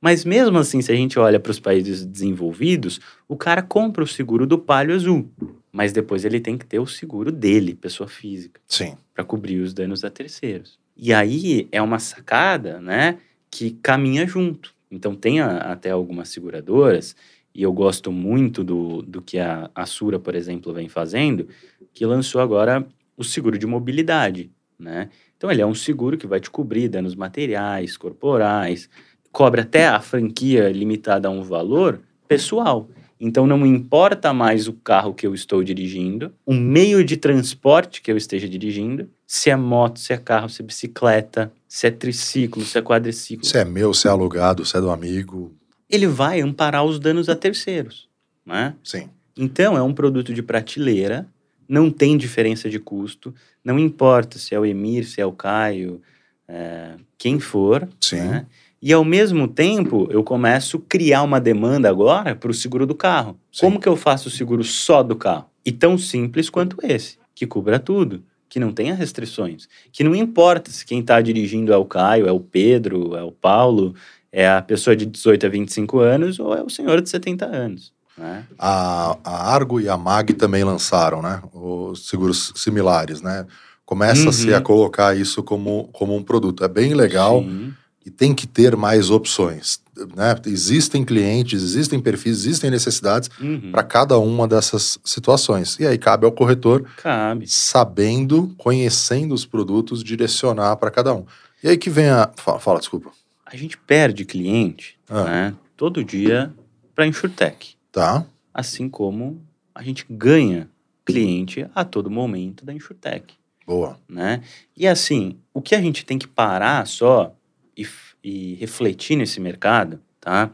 Mas mesmo assim, se a gente olha para os países desenvolvidos, o cara compra o seguro do Palio Azul mas depois ele tem que ter o seguro dele, pessoa física. Sim. Para cobrir os danos a terceiros. E aí é uma sacada, né, que caminha junto. Então tem a, até algumas seguradoras, e eu gosto muito do, do que a, a Sura, por exemplo, vem fazendo, que lançou agora o seguro de mobilidade, né? Então ele é um seguro que vai te cobrir danos materiais, corporais, cobre até a franquia limitada a um valor pessoal. Então não importa mais o carro que eu estou dirigindo, o meio de transporte que eu esteja dirigindo, se é moto, se é carro, se é bicicleta, se é triciclo, se é quadriciclo. Se é meu, se é alugado, se é do amigo. Ele vai amparar os danos a terceiros, né? Sim. Então é um produto de prateleira, não tem diferença de custo, não importa se é o Emir, se é o Caio, é, quem for. Sim. Né? E ao mesmo tempo, eu começo a criar uma demanda agora para o seguro do carro. Sim. Como que eu faço o seguro só do carro? E tão simples quanto esse, que cubra tudo, que não tenha restrições, que não importa se quem está dirigindo é o Caio, é o Pedro, é o Paulo, é a pessoa de 18 a 25 anos ou é o senhor de 70 anos. Né? A, a Argo e a Mag também lançaram, né? Os seguros similares, né? Começa-se uhum. a colocar isso como, como um produto. É bem legal. Sim e tem que ter mais opções. Né? Existem clientes, existem perfis, existem necessidades uhum. para cada uma dessas situações. E aí cabe ao corretor, cabe. sabendo, conhecendo os produtos, direcionar para cada um. E aí que vem a. Fala, fala desculpa. A gente perde cliente ah. né, todo dia para Insurtech. Tá. Assim como a gente ganha cliente a todo momento da Insurtech. Boa. Né? E assim, o que a gente tem que parar só e, e refletir nesse mercado, tá?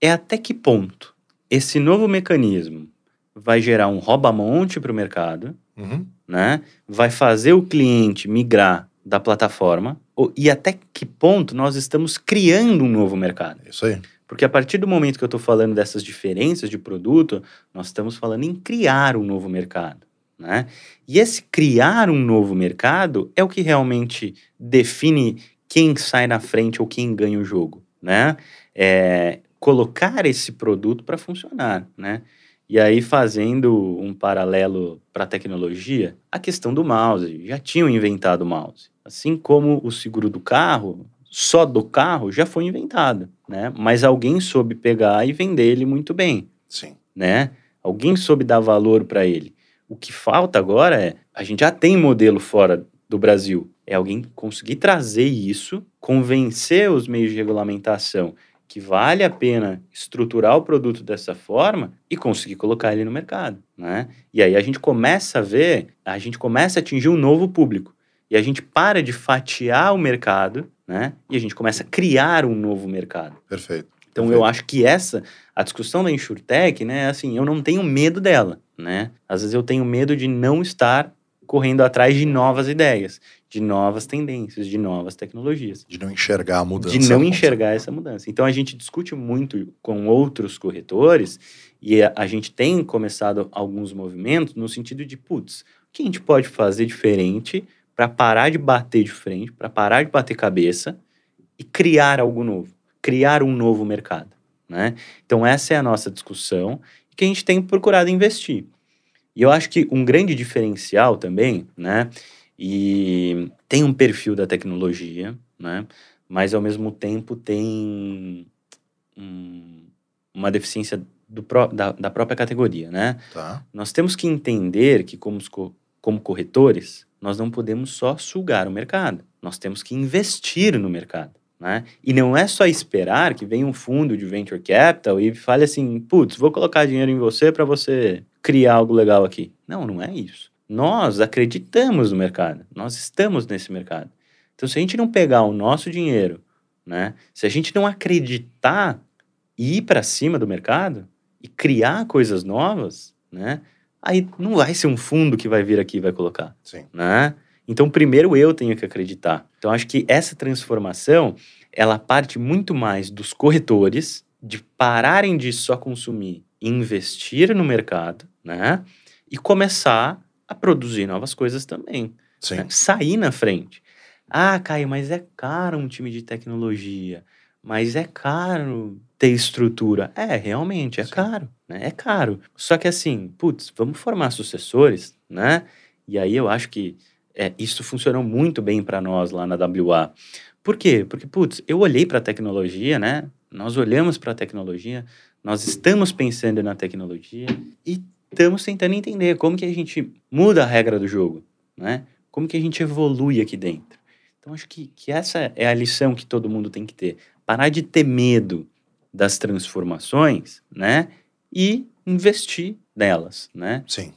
É até que ponto esse novo mecanismo vai gerar um rouba-monte para o mercado, uhum. né? Vai fazer o cliente migrar da plataforma e até que ponto nós estamos criando um novo mercado. Isso aí. Porque a partir do momento que eu estou falando dessas diferenças de produto, nós estamos falando em criar um novo mercado. Né? E esse criar um novo mercado é o que realmente define quem sai na frente ou quem ganha o jogo, né? É, colocar esse produto para funcionar, né? E aí, fazendo um paralelo para a tecnologia, a questão do mouse. Já tinham inventado o mouse. Assim como o seguro do carro, só do carro já foi inventado, né? Mas alguém soube pegar e vender ele muito bem. Sim. Né? Alguém soube dar valor para ele. O que falta agora é, a gente já tem modelo fora do Brasil. É alguém conseguir trazer isso, convencer os meios de regulamentação que vale a pena estruturar o produto dessa forma e conseguir colocar ele no mercado, né? E aí a gente começa a ver, a gente começa a atingir um novo público, e a gente para de fatiar o mercado, né? E a gente começa a criar um novo mercado. Perfeito. Então Perfeito. eu acho que essa, a discussão da InsurTech, né, assim, eu não tenho medo dela, né? Às vezes eu tenho medo de não estar correndo atrás de novas ideias, de novas tendências, de novas tecnologias. De não enxergar a mudança. De não enxergar essa mudança. Então a gente discute muito com outros corretores e a, a gente tem começado alguns movimentos no sentido de, putz, o que a gente pode fazer diferente para parar de bater de frente, para parar de bater cabeça e criar algo novo, criar um novo mercado, né? Então essa é a nossa discussão que a gente tem procurado investir. E eu acho que um grande diferencial também, né? E tem um perfil da tecnologia, né? Mas ao mesmo tempo tem um, uma deficiência do, da, da própria categoria, né? Tá. Nós temos que entender que como, como corretores, nós não podemos só sugar o mercado. Nós temos que investir no mercado. Né? E não é só esperar que venha um fundo de venture capital e fale assim, putz, vou colocar dinheiro em você para você criar algo legal aqui. Não, não é isso. Nós acreditamos no mercado, nós estamos nesse mercado. Então, se a gente não pegar o nosso dinheiro, né, se a gente não acreditar e ir para cima do mercado e criar coisas novas, né, aí não vai ser um fundo que vai vir aqui e vai colocar. Sim. Né? Então, primeiro eu tenho que acreditar. Então, acho que essa transformação, ela parte muito mais dos corretores, de pararem de só consumir e investir no mercado, né? E começar a produzir novas coisas também. Né? Sair na frente. Ah, Caio, mas é caro um time de tecnologia. Mas é caro ter estrutura. É, realmente, é Sim. caro, né? É caro. Só que assim, putz, vamos formar sucessores, né? E aí eu acho que é, isso funcionou muito bem para nós lá na WA. Por quê? Porque, putz, eu olhei para a tecnologia, né? Nós olhamos para a tecnologia, nós estamos pensando na tecnologia e estamos tentando entender como que a gente muda a regra do jogo, né? Como que a gente evolui aqui dentro. Então, acho que, que essa é a lição que todo mundo tem que ter. Parar de ter medo das transformações, né? E investir nelas, né? Sim.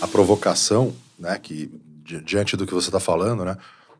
A provocação, né, que diante do que você está falando, né,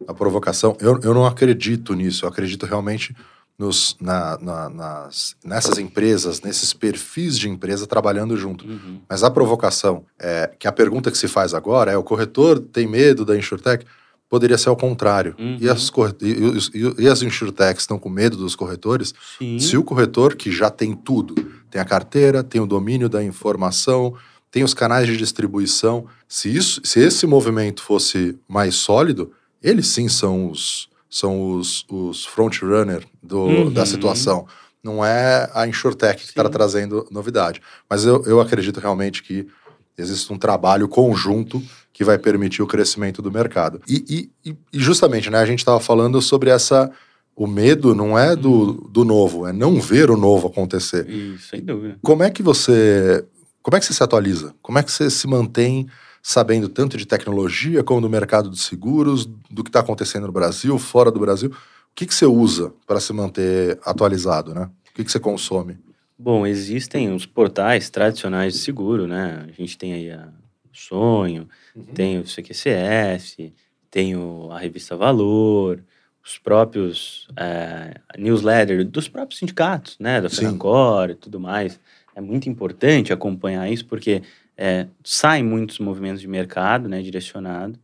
a provocação, eu, eu não acredito nisso, eu acredito realmente nos, na, na, nas, nessas empresas, nesses perfis de empresa trabalhando junto. Uhum. Mas a provocação, é, que a pergunta que se faz agora é: o corretor tem medo da InsurTech? Poderia ser ao contrário. Uhum. E, as e, e, e, as InsurTechs estão com medo dos corretores? Sim. Se o corretor, que já tem tudo, tem a carteira, tem o domínio da informação, tem os canais de distribuição, se, isso, se esse movimento fosse mais sólido, eles sim são os, são os, os frontrunner uhum. da situação. Não é a InsurTech que está trazendo novidade. Mas eu, eu acredito realmente que existe um trabalho conjunto que vai permitir o crescimento do mercado. E, e, e justamente, né, a gente estava falando sobre essa. O medo não é do, uhum. do novo, é não ver o novo acontecer. Isso, sem dúvida. Como é que você. Como é que você se atualiza? Como é que você se mantém sabendo tanto de tecnologia como do mercado de seguros, do que está acontecendo no Brasil, fora do Brasil. O que, que você usa para se manter atualizado, né? O que, que você consome? Bom, existem os portais tradicionais de seguro, né? A gente tem aí a Sonho, uhum. tem o CQCS, tem o, a revista Valor, os próprios é, newsletter dos próprios sindicatos, né? Da Fenancor e tudo mais. É muito importante acompanhar isso, porque é, saem muitos movimentos de mercado, né, direcionado,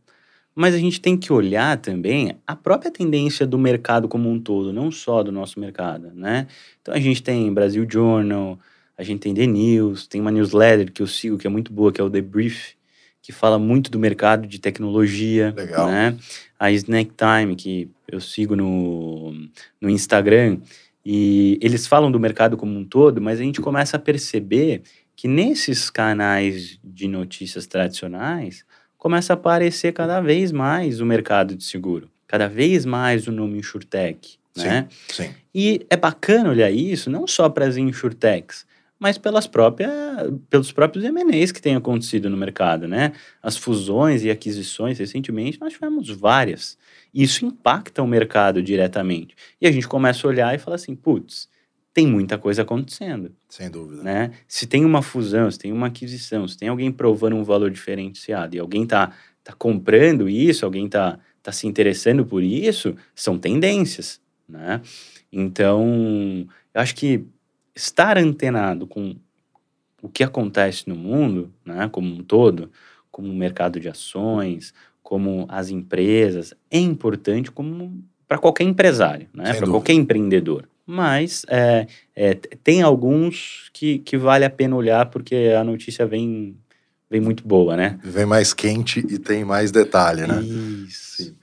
mas a gente tem que olhar também a própria tendência do mercado como um todo, não só do nosso mercado, né? Então a gente tem Brasil Journal, a gente tem The News, tem uma newsletter que eu sigo que é muito boa, que é o The Brief, que fala muito do mercado de tecnologia, Legal. né? A Snack Time, que eu sigo no, no Instagram, e eles falam do mercado como um todo, mas a gente começa a perceber que nesses canais de notícias tradicionais começa a aparecer cada vez mais o mercado de seguro, cada vez mais o nome InsurTech, né? Sim. E é bacana olhar isso não só para as InsurTechs, mas pelas próprias, pelos próprios M&As que têm acontecido no mercado, né? As fusões e aquisições, recentemente, nós tivemos várias. Isso impacta o mercado diretamente. E a gente começa a olhar e fala assim, putz, tem muita coisa acontecendo. Sem dúvida. Né? Se tem uma fusão, se tem uma aquisição, se tem alguém provando um valor diferenciado e alguém está tá comprando isso, alguém está tá se interessando por isso, são tendências. Né? Então, eu acho que estar antenado com o que acontece no mundo, né, como um todo, como o mercado de ações, como as empresas, é importante como para qualquer empresário, né, para qualquer empreendedor. Mas é, é, tem alguns que, que vale a pena olhar porque a notícia vem, vem muito boa, né? Vem mais quente e tem mais detalhe, né? Isso. Sim.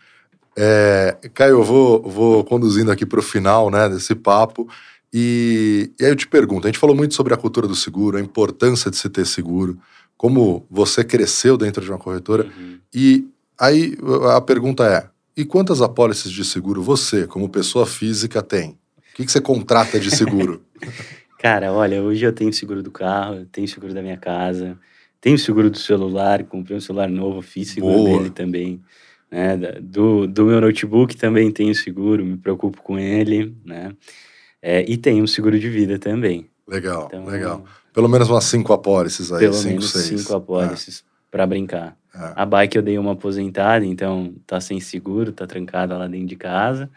É, Caio, eu vou, vou conduzindo aqui para o final né, desse papo. E, e aí eu te pergunto: a gente falou muito sobre a cultura do seguro, a importância de se ter seguro, como você cresceu dentro de uma corretora. Uhum. E aí a pergunta é: e quantas apólices de seguro você, como pessoa física, tem? O que, que você contrata de seguro? Cara, olha, hoje eu tenho seguro do carro, tenho seguro da minha casa, tenho seguro do celular, comprei um celular novo, fiz seguro Boa. dele também. Né? Do, do meu notebook também tenho seguro, me preocupo com ele, né? É, e tem um seguro de vida também. Legal, então, legal. Pelo menos umas cinco apólices aí, pelo cinco, menos seis. cinco apólices é. para brincar. É. A bike eu dei uma aposentada, então tá sem seguro, tá trancada lá dentro de casa,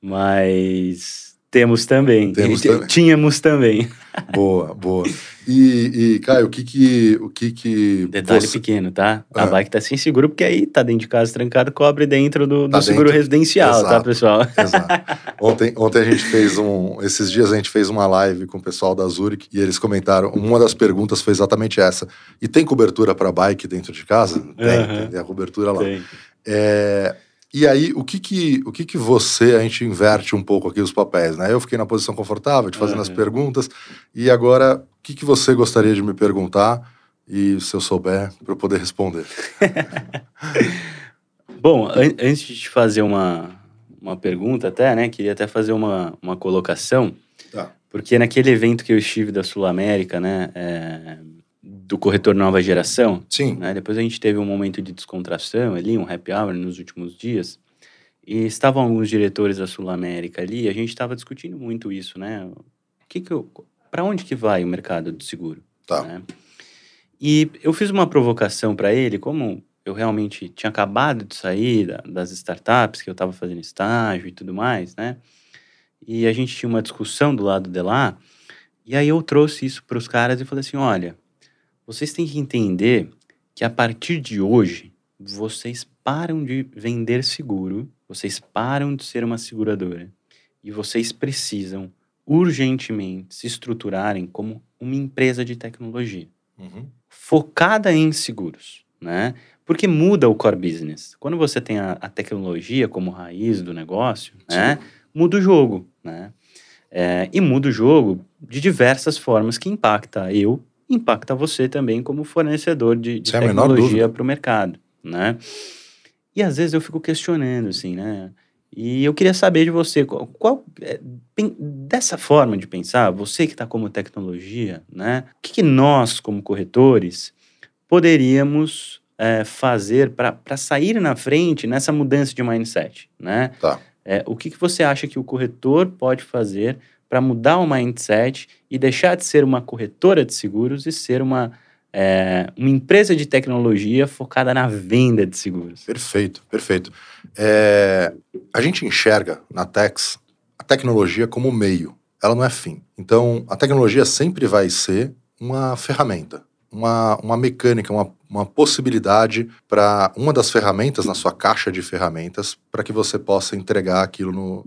mas temos também. Temos também. Tínhamos também. Boa, boa. E, e Caio, o que que... O que, que Detalhe você... pequeno, tá? A é. bike tá sem seguro, porque aí tá dentro de casa trancado, cobre dentro do, tá do seguro dentro. residencial, tá, Exato. tá, pessoal? Exato. Ontem, ontem a gente fez um... Esses dias a gente fez uma live com o pessoal da Zurich e eles comentaram, uma das perguntas foi exatamente essa. E tem cobertura para bike dentro de casa? Tem, uhum. tem a cobertura lá. Tem. É, e aí, o que que, o que que você, a gente inverte um pouco aqui os papéis, né? Eu fiquei na posição confortável de fazendo uhum. as perguntas, e agora, o que que você gostaria de me perguntar? E se eu souber, para eu poder responder. Bom, an antes de te fazer uma, uma pergunta até, né? Queria até fazer uma, uma colocação. Tá. Porque naquele evento que eu estive da Sul América, né? É, do corretor nova geração. Sim. Né? Depois a gente teve um momento de descontração ali, um happy hour nos últimos dias. E estavam alguns diretores da Sul América ali, e a gente estava discutindo muito isso, né? O que que eu, para onde que vai o mercado de seguro? Tá. Né? E eu fiz uma provocação para ele, como eu realmente tinha acabado de sair da, das startups, que eu estava fazendo estágio e tudo mais, né? E a gente tinha uma discussão do lado de lá, e aí eu trouxe isso para os caras e falei assim: olha, vocês têm que entender que a partir de hoje, vocês param de vender seguro, vocês param de ser uma seguradora e vocês precisam urgentemente se estruturarem como uma empresa de tecnologia uhum. focada em seguros, né? Porque muda o core business. Quando você tem a, a tecnologia como raiz do negócio, né? Muda o jogo, né? É, e muda o jogo de diversas formas que impacta eu impacta você também como fornecedor de, de tecnologia para o mercado, né? E às vezes eu fico questionando, assim, né? E eu queria saber de você, qual, qual é, dessa forma de pensar, você que está como tecnologia, né? O que, que, nós, como corretores, poderíamos é, fazer para sair na frente nessa mudança de mindset, né? Tá. É, o que, que você acha que o corretor pode fazer para mudar o mindset e deixar de ser uma corretora de seguros e ser uma, é, uma empresa de tecnologia focada na venda de seguros. Perfeito, perfeito. É, a gente enxerga na Tex a tecnologia como meio, ela não é fim. Então, a tecnologia sempre vai ser uma ferramenta, uma, uma mecânica, uma, uma possibilidade para uma das ferramentas na sua caixa de ferramentas para que você possa entregar aquilo no,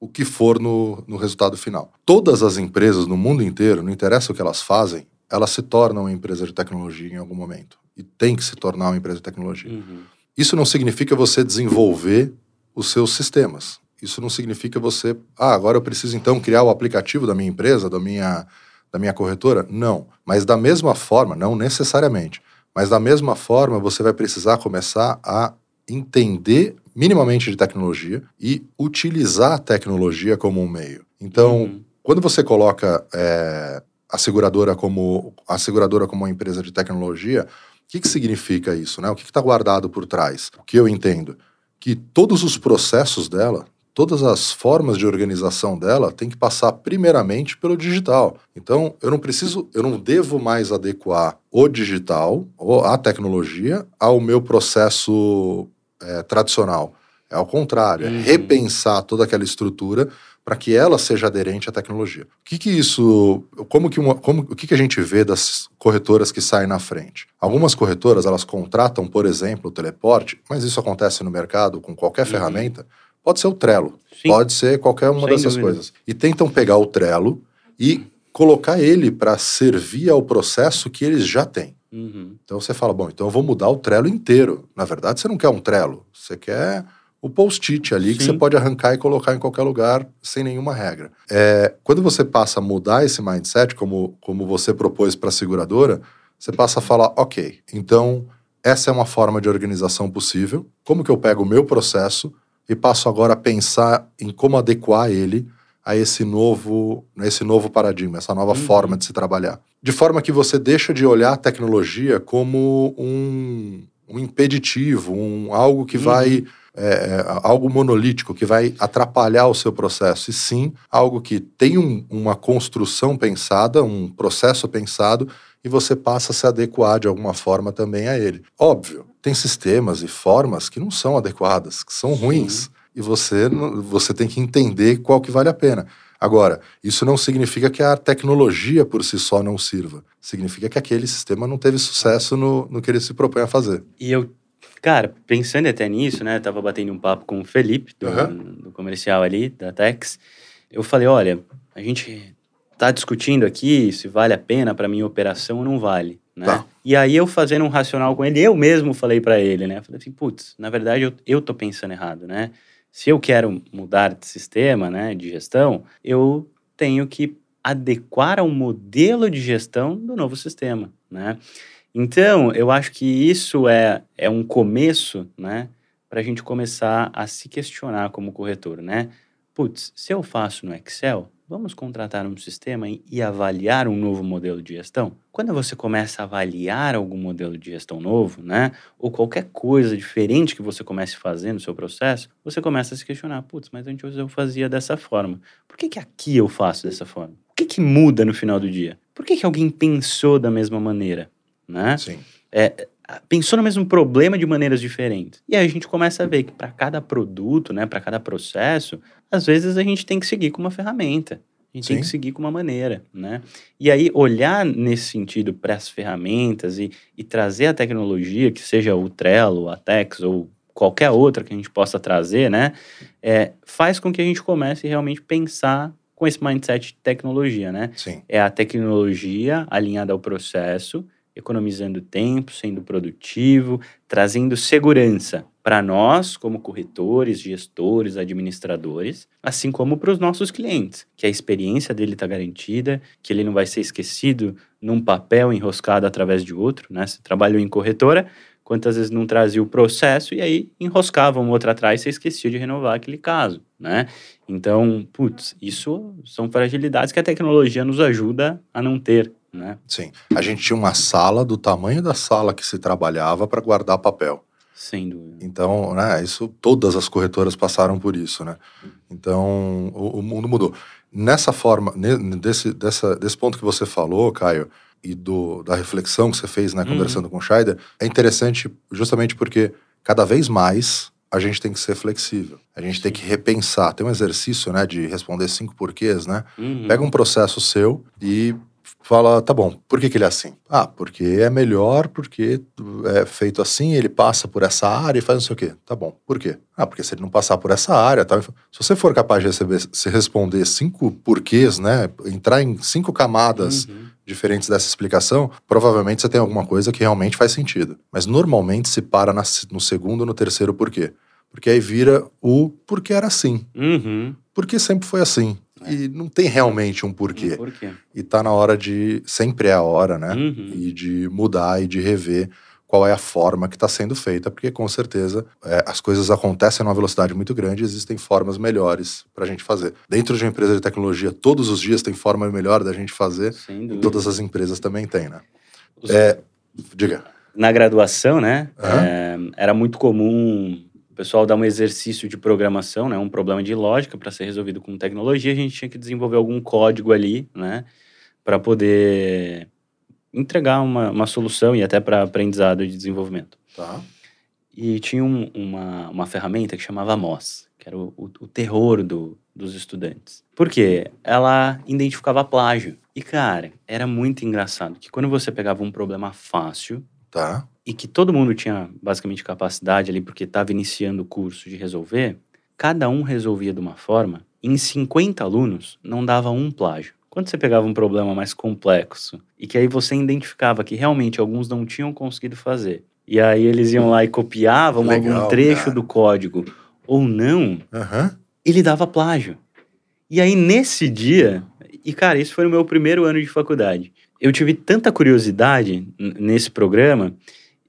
o que for no, no resultado final. Todas as empresas no mundo inteiro, não interessa o que elas fazem, elas se tornam uma empresa de tecnologia em algum momento. E tem que se tornar uma empresa de tecnologia. Uhum. Isso não significa você desenvolver os seus sistemas. Isso não significa você, ah, agora eu preciso então criar o aplicativo da minha empresa, da minha, da minha corretora. Não. Mas da mesma forma, não necessariamente, mas da mesma forma você vai precisar começar a entender minimamente de tecnologia e utilizar a tecnologia como um meio. Então, uhum. quando você coloca é, a seguradora como a seguradora como uma empresa de tecnologia, o que, que significa isso? Né? O que está guardado por trás? O que eu entendo? Que todos os processos dela, todas as formas de organização dela têm que passar primeiramente pelo digital. Então, eu não preciso, eu não devo mais adequar o digital ou a tecnologia ao meu processo é, tradicional. É ao contrário, é uhum. é repensar toda aquela estrutura para que ela seja aderente à tecnologia. O que, que isso, como que uma, como, o que, que a gente vê das corretoras que saem na frente? Algumas corretoras elas contratam, por exemplo, o teleporte, mas isso acontece no mercado com qualquer uhum. ferramenta. Pode ser o Trello, Sim. pode ser qualquer uma Sem dessas dúvida. coisas. E tentam pegar o Trello e colocar ele para servir ao processo que eles já têm. Uhum. Então você fala, bom, então eu vou mudar o Trello inteiro. Na verdade, você não quer um Trello, você quer o post-it ali Sim. que você pode arrancar e colocar em qualquer lugar sem nenhuma regra. É, quando você passa a mudar esse mindset, como, como você propôs para a seguradora, você passa a falar, ok, então essa é uma forma de organização possível. Como que eu pego o meu processo e passo agora a pensar em como adequar ele a esse novo, esse novo paradigma, essa nova uhum. forma de se trabalhar. De forma que você deixa de olhar a tecnologia como um, um impeditivo, um, algo que uhum. vai é, é, algo monolítico que vai atrapalhar o seu processo, e sim algo que tem um, uma construção pensada, um processo pensado, e você passa a se adequar de alguma forma também a ele. Óbvio, tem sistemas e formas que não são adequadas, que são ruins, e você, você tem que entender qual que vale a pena. Agora, isso não significa que a tecnologia por si só não sirva. Significa que aquele sistema não teve sucesso no, no que ele se propõe a fazer. E eu Cara, pensando até nisso, né? Tava batendo um papo com o Felipe, do, uhum. do comercial ali, da Tex. Eu falei, olha, a gente tá discutindo aqui se vale a pena para minha operação ou não vale, né? Tá. E aí eu fazendo um racional com ele, eu mesmo falei para ele, né? Falei assim, putz, na verdade eu, eu tô pensando errado, né? Se eu quero mudar de sistema, né, de gestão, eu tenho que adequar ao modelo de gestão do novo sistema, né? Então, eu acho que isso é, é um começo, né, para a gente começar a se questionar como corretor, né? Putz, se eu faço no Excel, vamos contratar um sistema e avaliar um novo modelo de gestão? Quando você começa a avaliar algum modelo de gestão novo, né, ou qualquer coisa diferente que você comece a fazer no seu processo, você começa a se questionar, putz, mas antes eu fazia dessa forma. Por que, que aqui eu faço dessa forma? O que, que muda no final do dia? Por que, que alguém pensou da mesma maneira? né? Sim. É, pensou no mesmo problema de maneiras diferentes. E aí a gente começa a ver que para cada produto, né, para cada processo, às vezes a gente tem que seguir com uma ferramenta. A gente Sim. tem que seguir com uma maneira, né? E aí, olhar nesse sentido para as ferramentas e, e trazer a tecnologia, que seja o Trello, a Tex ou qualquer outra que a gente possa trazer, né? É, faz com que a gente comece realmente pensar com esse mindset de tecnologia, né? Sim. É a tecnologia alinhada ao processo economizando tempo, sendo produtivo, trazendo segurança para nós, como corretores, gestores, administradores, assim como para os nossos clientes, que a experiência dele está garantida, que ele não vai ser esquecido num papel enroscado através de outro, né? Você trabalhou em corretora, quantas vezes não trazia o processo e aí enroscava um outro atrás e você esquecia de renovar aquele caso, né? Então, putz, isso são fragilidades que a tecnologia nos ajuda a não ter, né? Sim. A gente tinha uma sala do tamanho da sala que se trabalhava para guardar papel. Sem dúvida. Então, né, isso todas as corretoras passaram por isso, né? Então, o, o mundo mudou. Nessa forma, desse, dessa, desse ponto que você falou, Caio, e do, da reflexão que você fez, né, conversando uhum. com o Scheider, é interessante justamente porque cada vez mais a gente tem que ser flexível. A gente Sim. tem que repensar. Tem um exercício, né, de responder cinco porquês, né? Uhum. Pega um processo seu e fala, tá bom, por que, que ele é assim? Ah, porque é melhor, porque é feito assim, ele passa por essa área e faz não sei o quê. Tá bom, por quê? Ah, porque se ele não passar por essa área, tal. Se você for capaz de receber, se responder cinco porquês, né, entrar em cinco camadas uhum. diferentes dessa explicação, provavelmente você tem alguma coisa que realmente faz sentido. Mas normalmente se para na, no segundo, no terceiro porquê. Porque aí vira o porque era assim. Uhum. Porque sempre foi assim. E não tem realmente um porquê. Um porquê. E tá na hora de. Sempre é a hora, né? Uhum. E de mudar e de rever qual é a forma que está sendo feita, porque com certeza é, as coisas acontecem numa velocidade muito grande e existem formas melhores para a gente fazer. Dentro de uma empresa de tecnologia, todos os dias tem forma melhor da gente fazer, e todas as empresas também têm, né? Os... É, diga. Na graduação, né, é, era muito comum o pessoal dá um exercício de programação, né, um problema de lógica para ser resolvido com tecnologia, a gente tinha que desenvolver algum código ali, né, para poder entregar uma, uma solução e até para aprendizado de desenvolvimento. Tá. E tinha um, uma, uma ferramenta que chamava MOS, que era o, o, o terror do, dos estudantes. Por quê? Ela identificava plágio. E, cara, era muito engraçado que quando você pegava um problema fácil, tá. E que todo mundo tinha basicamente capacidade ali, porque estava iniciando o curso de resolver, cada um resolvia de uma forma. Em 50 alunos, não dava um plágio. Quando você pegava um problema mais complexo e que aí você identificava que realmente alguns não tinham conseguido fazer, e aí eles iam lá e copiavam Legal, algum trecho cara. do código ou não, uhum. ele dava plágio. E aí nesse dia, e cara, isso foi o meu primeiro ano de faculdade. Eu tive tanta curiosidade nesse programa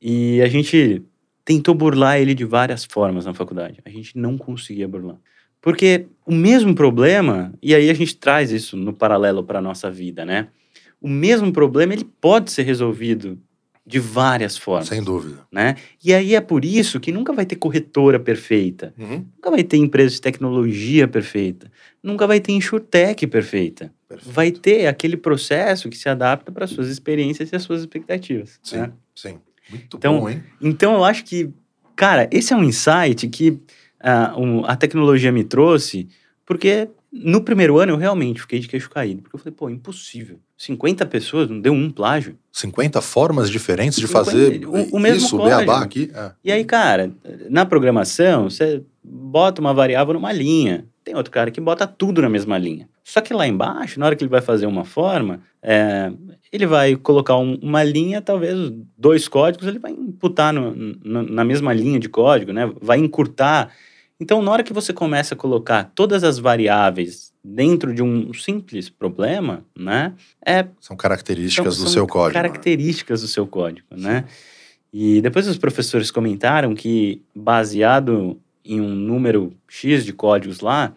e a gente tentou burlar ele de várias formas na faculdade. A gente não conseguia burlar. Porque o mesmo problema, e aí a gente traz isso no paralelo para a nossa vida, né? O mesmo problema ele pode ser resolvido de várias formas. Sem dúvida. Né? E aí é por isso que nunca vai ter corretora perfeita, uhum. nunca vai ter empresa de tecnologia perfeita, nunca vai ter insurtech perfeita. Perfeito. Vai ter aquele processo que se adapta para as suas experiências e as suas expectativas. Sim, né? sim. Muito então, bom, hein? Então eu acho que, cara, esse é um insight que uh, um, a tecnologia me trouxe, porque no primeiro ano eu realmente fiquei de queixo caído, porque eu falei, pô, impossível. 50 pessoas, não deu um plágio. 50 formas diferentes de 50, fazer o, o mesmo isso, código. beabá aqui. É. E aí, cara, na programação, você bota uma variável numa linha. Tem outro cara que bota tudo na mesma linha. Só que lá embaixo, na hora que ele vai fazer uma forma, é, ele vai colocar um, uma linha, talvez dois códigos, ele vai imputar no, no, na mesma linha de código, né? Vai encurtar então, na hora que você começa a colocar todas as variáveis dentro de um simples problema, né? É, são características são, do seu código. Características né? do seu código, né? E depois os professores comentaram que, baseado em um número X de códigos lá,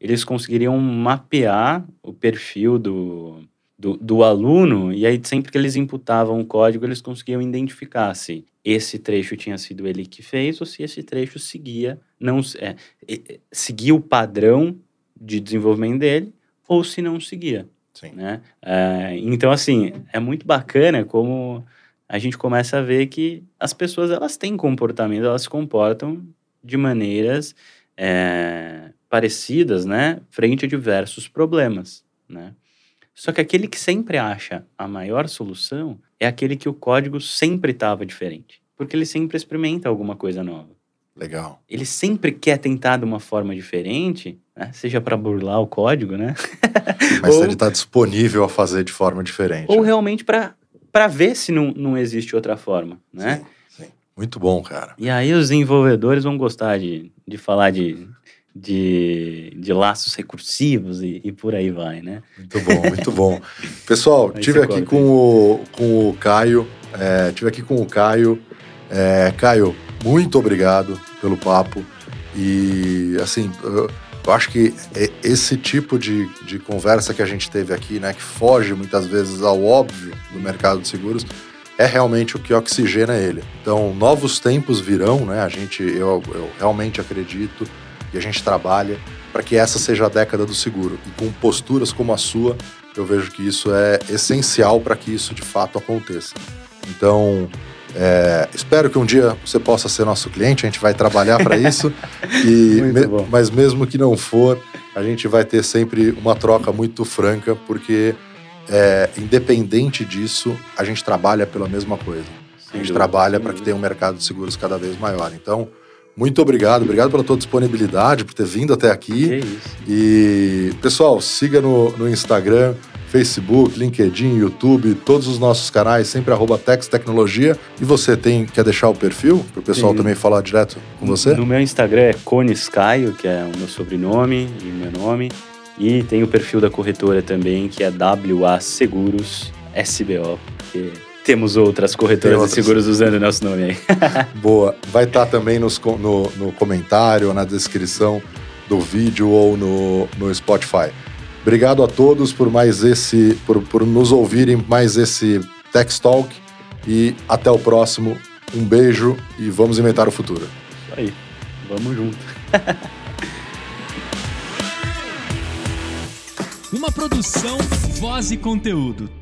eles conseguiriam mapear o perfil do, do, do, aluno, e aí sempre que eles imputavam o código, eles conseguiam identificar se esse trecho tinha sido ele que fez ou se esse trecho seguia não é, seguia o padrão de desenvolvimento dele ou se não seguia. Sim. Né? É, então, assim, é muito bacana como a gente começa a ver que as pessoas elas têm comportamento, elas se comportam de maneiras é, parecidas, né, frente a diversos problemas, né? Só que aquele que sempre acha a maior solução é aquele que o código sempre estava diferente, porque ele sempre experimenta alguma coisa nova. Legal. Ele sempre quer tentar de uma forma diferente, né? seja para burlar o código, né? Mas ou, ele está disponível a fazer de forma diferente. Ou né? realmente para ver se não, não existe outra forma, né? Sim, sim. Muito bom, cara. E aí os desenvolvedores vão gostar de, de falar de de, de laços recursivos e, e, por aí vai, né? Muito bom, muito bom. Pessoal, tive aqui com o, com o Caio, é, tive aqui com o Caio. É, Caio, muito obrigado pelo papo. E, assim, eu, eu acho que esse tipo de, de conversa que a gente teve aqui, né, que foge muitas vezes ao óbvio do mercado de seguros, é realmente o que oxigena ele. Então, novos tempos virão, né? A gente, eu, eu realmente acredito e a gente trabalha para que essa seja a década do seguro. E com posturas como a sua, eu vejo que isso é essencial para que isso de fato aconteça. Então, é, espero que um dia você possa ser nosso cliente, a gente vai trabalhar para isso. e me, mas mesmo que não for, a gente vai ter sempre uma troca muito franca, porque é, independente disso, a gente trabalha pela mesma coisa. a gente trabalha para que tenha um mercado de seguros cada vez maior. Então, muito obrigado, obrigado pela tua disponibilidade, por ter vindo até aqui. Que isso. E, pessoal, siga no, no Instagram, Facebook, LinkedIn, YouTube, todos os nossos canais, sempre arroba Tex Tecnologia. E você tem, quer deixar o perfil para o pessoal também falar direto com você? No meu Instagram é Cones Caio, que é o meu sobrenome e o meu nome. E tem o perfil da corretora também, que é WA Seguros SBO, que temos outras corretoras outras. de seguros usando o nosso nome aí. Boa. Vai estar tá também nos, no, no comentário, na descrição do vídeo ou no, no Spotify. Obrigado a todos por mais esse, por, por nos ouvirem mais esse Tech Talk e até o próximo. Um beijo e vamos inventar o futuro. Isso aí. Vamos junto. Uma produção, voz e conteúdo.